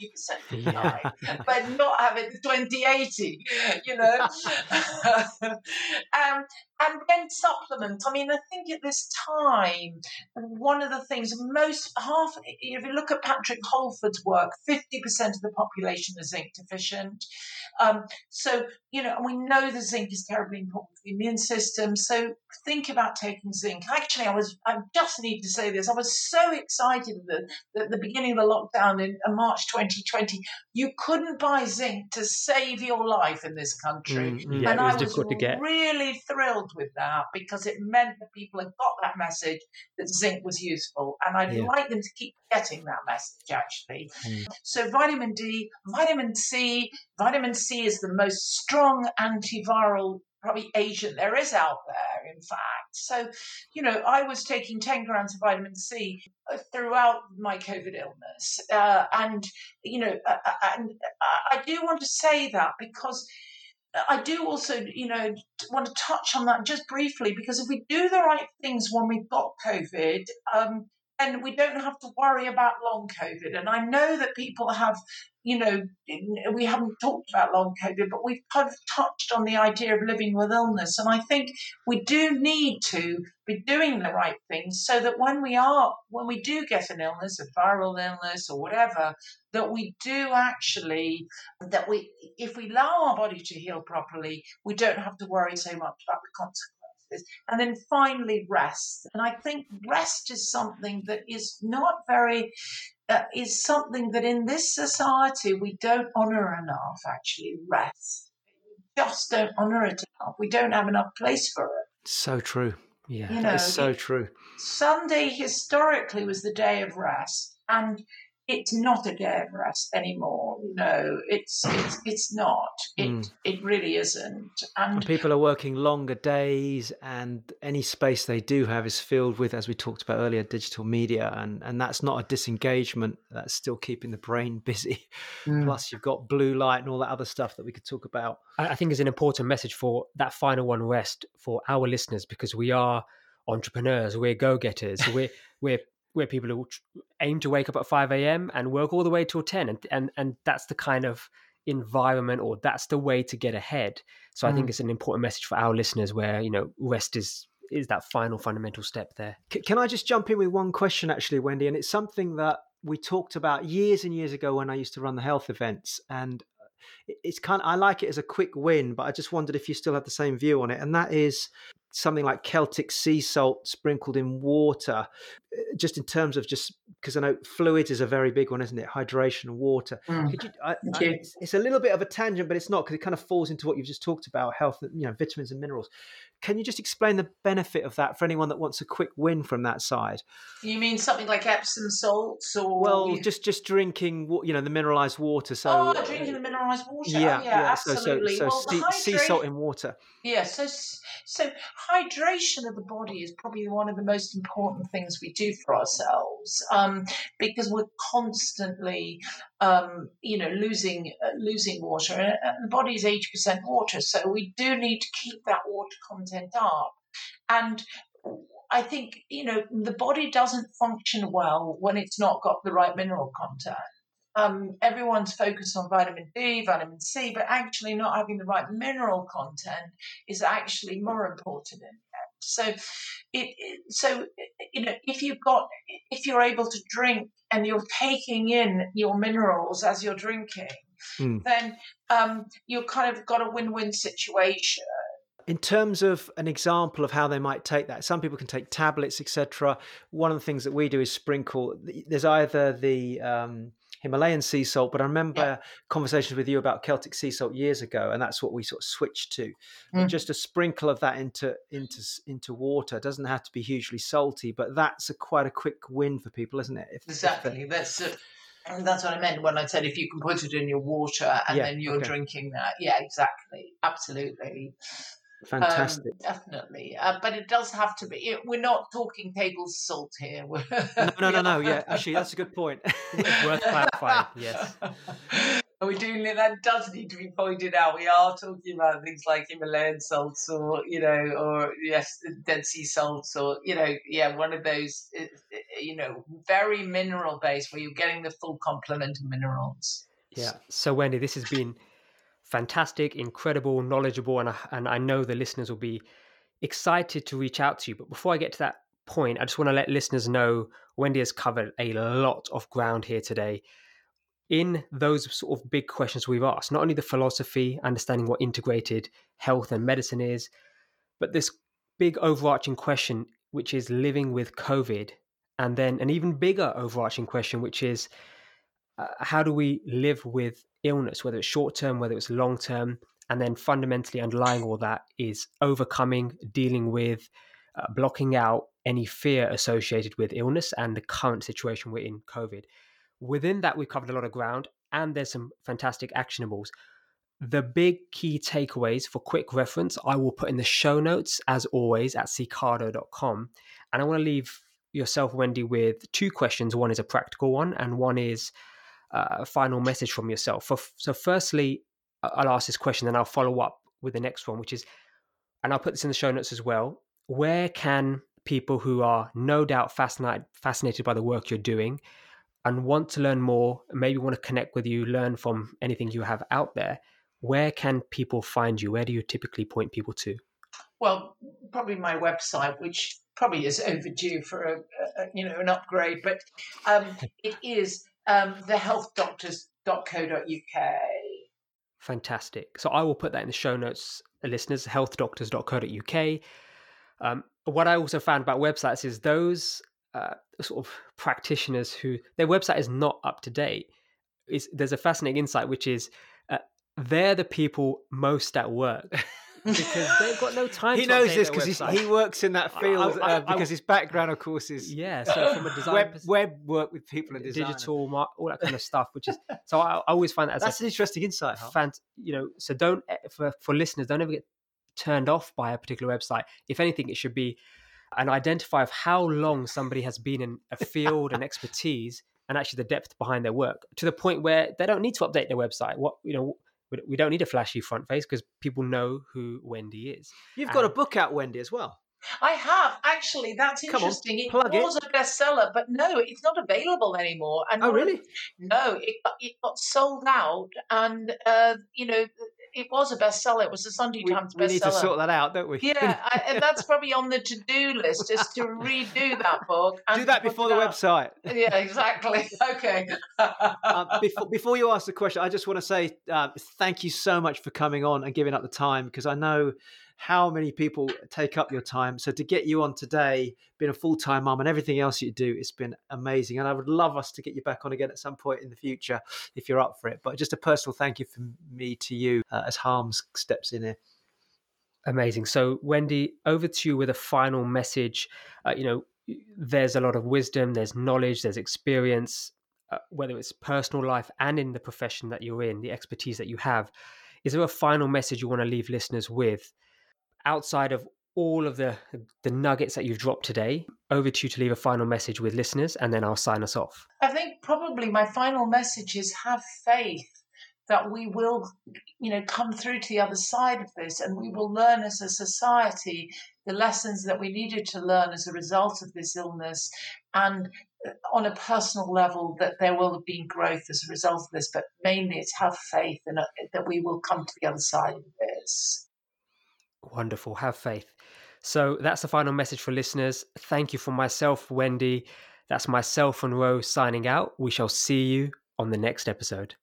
Speaker 1: of the time but not have it 20-80 you know? *laughs* *laughs* Um, and then supplement. I mean i think at this time one of the things most half if you look at patrick holford's work 50% of the population is zinc deficient. Um, so you know and we know the zinc is terribly important for the immune system. So think about taking zinc. Actually, I was, I just need to say this. I was so excited that at the, beginning of the lockdown in March 2020. You couldn't buy zinc to save your life in this country.
Speaker 3: Mm, yeah,
Speaker 1: and
Speaker 3: was
Speaker 1: I was really thrilled with that because it meant that people had got that message that zinc was useful. And I'd yeah. like them to keep getting that message actually. Mm. So vitamin D, vitamin C, vitamin C is the most strong antiviral probably agent there is out there, in fact. So, you know, I was taking 10 grams of vitamin C uh, throughout my COVID illness. Uh, and, you know, uh, uh, and I do want to say that because I do also, you know, want to touch on that just briefly because if we do the right things when we've got COVID, um, then we don't have to worry about long COVID. And I know that people have you know, we haven't talked about long COVID, but we've kind of touched on the idea of living with illness. And I think we do need to be doing the right things so that when we are, when we do get an illness, a viral illness or whatever, that we do actually, that we, if we allow our body to heal properly, we don't have to worry so much about the consequences. And then finally, rest. And I think rest is something that is not very uh, is something that in this society we don't honour enough, actually, rest. We just don't honour it enough. We don't have enough place for it.
Speaker 2: So true. Yeah, you know, so true.
Speaker 1: Sunday historically was the day of rest. And it's not a day of rest anymore. No, it's it's it's not. It mm. it really isn't.
Speaker 2: And, and, people are working longer days, and any space they do have is filled with, as we talked about earlier, digital media, and and that's not a disengagement. That's still keeping the brain *laughs* busy. Mm. Plus, you've got blue light and all that other stuff that we could talk about.
Speaker 3: I think is an important message for that final one, rest, for our listeners, because we are entrepreneurs, we're go getters, we're we're where people who aim to wake up at 5 a.m. and work all the way till 10. And, and, and that's the kind of environment or that's the way to get ahead. So mm. I think mm. it's an important message for our listeners where, you know, rest is is that final fundamental step there.
Speaker 2: Can I just jump in with one question actually, Wendy? And it's something that we talked about years and years ago when I used to run the health events. And it's kind of, I like it as a quick win, but I just wondered if you still have the same view on it. And that is something like Celtic sea salt sprinkled in water, uh, just in terms of just because I know fluids is a very big one, isn't it? Hydration, water. Mm. You, I, I, it's, it's, a little bit of a tangent, but it's not because it kind of falls into what you've just talked about health, you know, vitamins and minerals. Can you just explain the benefit of that for anyone that wants a quick win from that side?
Speaker 1: You mean something like Epsom salts, or
Speaker 2: well, just just drinking, you know, the mineralized water. So
Speaker 1: oh, drinking the mineralized water. Yeah, oh, yeah, yeah, absolutely.
Speaker 2: So, so, so well, sea, sea, salt in water.
Speaker 1: Yeah, so so hydration of the body is probably one of the most important things we do for ourselves um, because we're constantly, um, you know, losing uh, losing water, and the body is eighty percent water, so we do need to keep that water content up. And I think you know the body doesn't function well when it's not got the right mineral content um, everyone's focused on vitamin D, vitamin C, but actually not having the right mineral content is actually more important in. So, it, so you know, if you've got, if you're able to drink and you're taking in your minerals as you're drinking, mm. then um, you've kind of got a win-win situation
Speaker 2: in terms of an example of how they might take that some people can take tablets etc one of the things that we do is sprinkle there's either the um, Himalayan sea salt, but I remember yeah. conversations with you about Celtic sea salt years ago, and that's what we sort of switched to. Mm. Just a sprinkle of that into into into water it doesn't have to be hugely salty, but that's a quite a quick win for people, isn't it?
Speaker 1: If, exactly. If that's And that's what I meant when I said if you can put it in your water and yeah, then you're okay. drinking that. Yeah, exactly. Absolutely.
Speaker 2: Fantastic.
Speaker 1: Um, definitely. Uh, but it does have to be. It, we're not talking table salt here.
Speaker 2: no, no, no, *laughs* no. Yeah, actually, that's a good point. *laughs*
Speaker 3: Worth clarifying. Yes. *laughs*
Speaker 1: We do that does need to be pointed out. We are talking about things like Himalayan salts, or you know, or yes, Dead Sea salts, or you know, yeah, one of those, uh, uh, you know, very mineral based where you're getting the full complement of minerals.
Speaker 3: Yeah. So Wendy, this has been fantastic, incredible, knowledgeable, and I, and I know the listeners will be excited to reach out to you. But before I get to that point, I just want to let listeners know Wendy has covered a lot of ground here today in those sort of big questions we've asked, not only the philosophy, understanding what integrated health and medicine is, but this big overarching question, which is living with COVID. And then an even bigger overarching question, which is uh, how do we live with illness, whether it's short term, whether it's long term? And then fundamentally underlying all that is overcoming, dealing with, uh, blocking out any fear associated with illness and the current situation we're in, COVID. Within that, we've covered a lot of ground and there's some fantastic actionables. The big key takeaways for quick reference, I will put in the show notes as always at cicado.com. And I want to leave yourself, Wendy, with two questions. One is a practical one, and one is uh, a final message from yourself. For, so, firstly, I'll ask this question, and I'll follow up with the next one, which is, and I'll put this in the show notes as well. Where can people who are no doubt fascinated fascinated by the work you're doing and want to learn more, maybe want to connect with you, learn from anything you have out there, where can people find you? Where do you typically point people to?
Speaker 1: Well, probably my website, which probably is overdue for a, a you know an upgrade, but um, it is um, thehealthdoctors.co.uk.
Speaker 3: Fantastic. So I will put that in the show notes, listeners. Healthdoctors.co.uk. Um, what I also found about websites is those uh, sort of practitioners who their website is not up to date. Is there's a fascinating insight which is uh, they're the people most at work. *laughs* because they've got no time.
Speaker 2: he knows this because he works in that field I, I, uh, because I, his background, of course, is
Speaker 3: yeah. So from a *laughs* design
Speaker 2: web, web work with people and design,
Speaker 3: digital, all that kind of stuff. Which is *laughs* so I, always find that
Speaker 2: that's an interesting insight.
Speaker 3: Huh? you know, so don't eh, for for listeners, don't ever get turned off by a particular website. If anything, it should be an identify of how long somebody has been in a field and *laughs* expertise and actually the depth behind their work to the point where they don't need to update their website. What you know, we don't need a flashy front face because people know who Wendy is.
Speaker 2: You've got a book out, Wendy, as well.
Speaker 1: I have actually. That's interesting. it was it. a bestseller, but no, it's not available anymore.
Speaker 2: And oh, really?
Speaker 1: No, it it got sold out, and uh, you know it was a bestseller. It was a Sunday Times bestseller.
Speaker 2: We need to sort that out, don't we?
Speaker 1: Yeah, *laughs* I, and that's probably on the to-do list is to redo that book.
Speaker 2: Do that before the out. website.
Speaker 1: Yeah, exactly. *laughs* Okay.
Speaker 2: um, before, before you ask the question, I just want to say uh, thank you so much for coming on and giving up the time because I know how many people take up your time. So to get you on today, being a full time mum and everything else you do, it's been amazing. And I would love us to get you back on again at some point in the future if you're up for it. But just a personal thank you from me to you uh, as Harms steps in here.
Speaker 3: Amazing. So Wendy, over to you with a final message. Uh, you know, there's a lot of wisdom, there's knowledge, there's experience, uh, whether it's personal life and in the profession that you're in, the expertise that you have. Is there a final message you want to leave listeners with outside of all of the the nuggets that you've dropped today over to you to leave a final message with listeners and then I'll sign us off.
Speaker 1: I think probably my final message is have faith that we will you know come through to the other side of this and we will learn as a society the lessons that we needed to learn as a result of this illness and uh, on a personal level that there will have been growth as a result of this but mainly it's have faith and uh, that we will come to the other side of this
Speaker 3: Wonderful. Have faith. So that's the final message for listeners. Thank you for myself, Wendy. That's myself and Ro signing out. We shall see you on the next episode.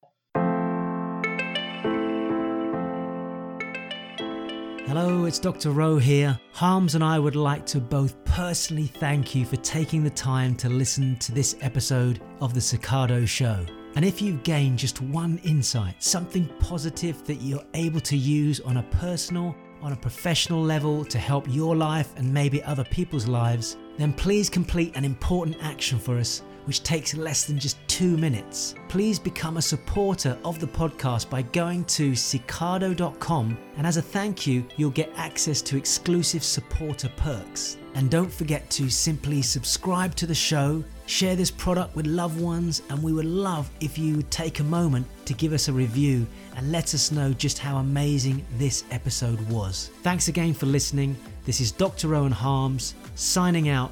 Speaker 5: Hello, it's Dr. Ro here. Harms and I would like to both personally thank you for taking the time to listen to this episode of The Cicado Show. And if you've gained just one insight, something positive that you're able to use on a personal on a professional level to help your life and maybe other people's lives, then please complete an important action for us
Speaker 2: which takes less than just two minutes. Please become a supporter of the podcast by going to cicado.com, and as a thank you, you'll get access to exclusive supporter perks. And don't forget to simply subscribe to the show, share this product with loved ones, and we would love if you would take a moment to give us a review and let us know just how amazing this episode was. Thanks again for listening. This is Dr. Ro and Harms signing out.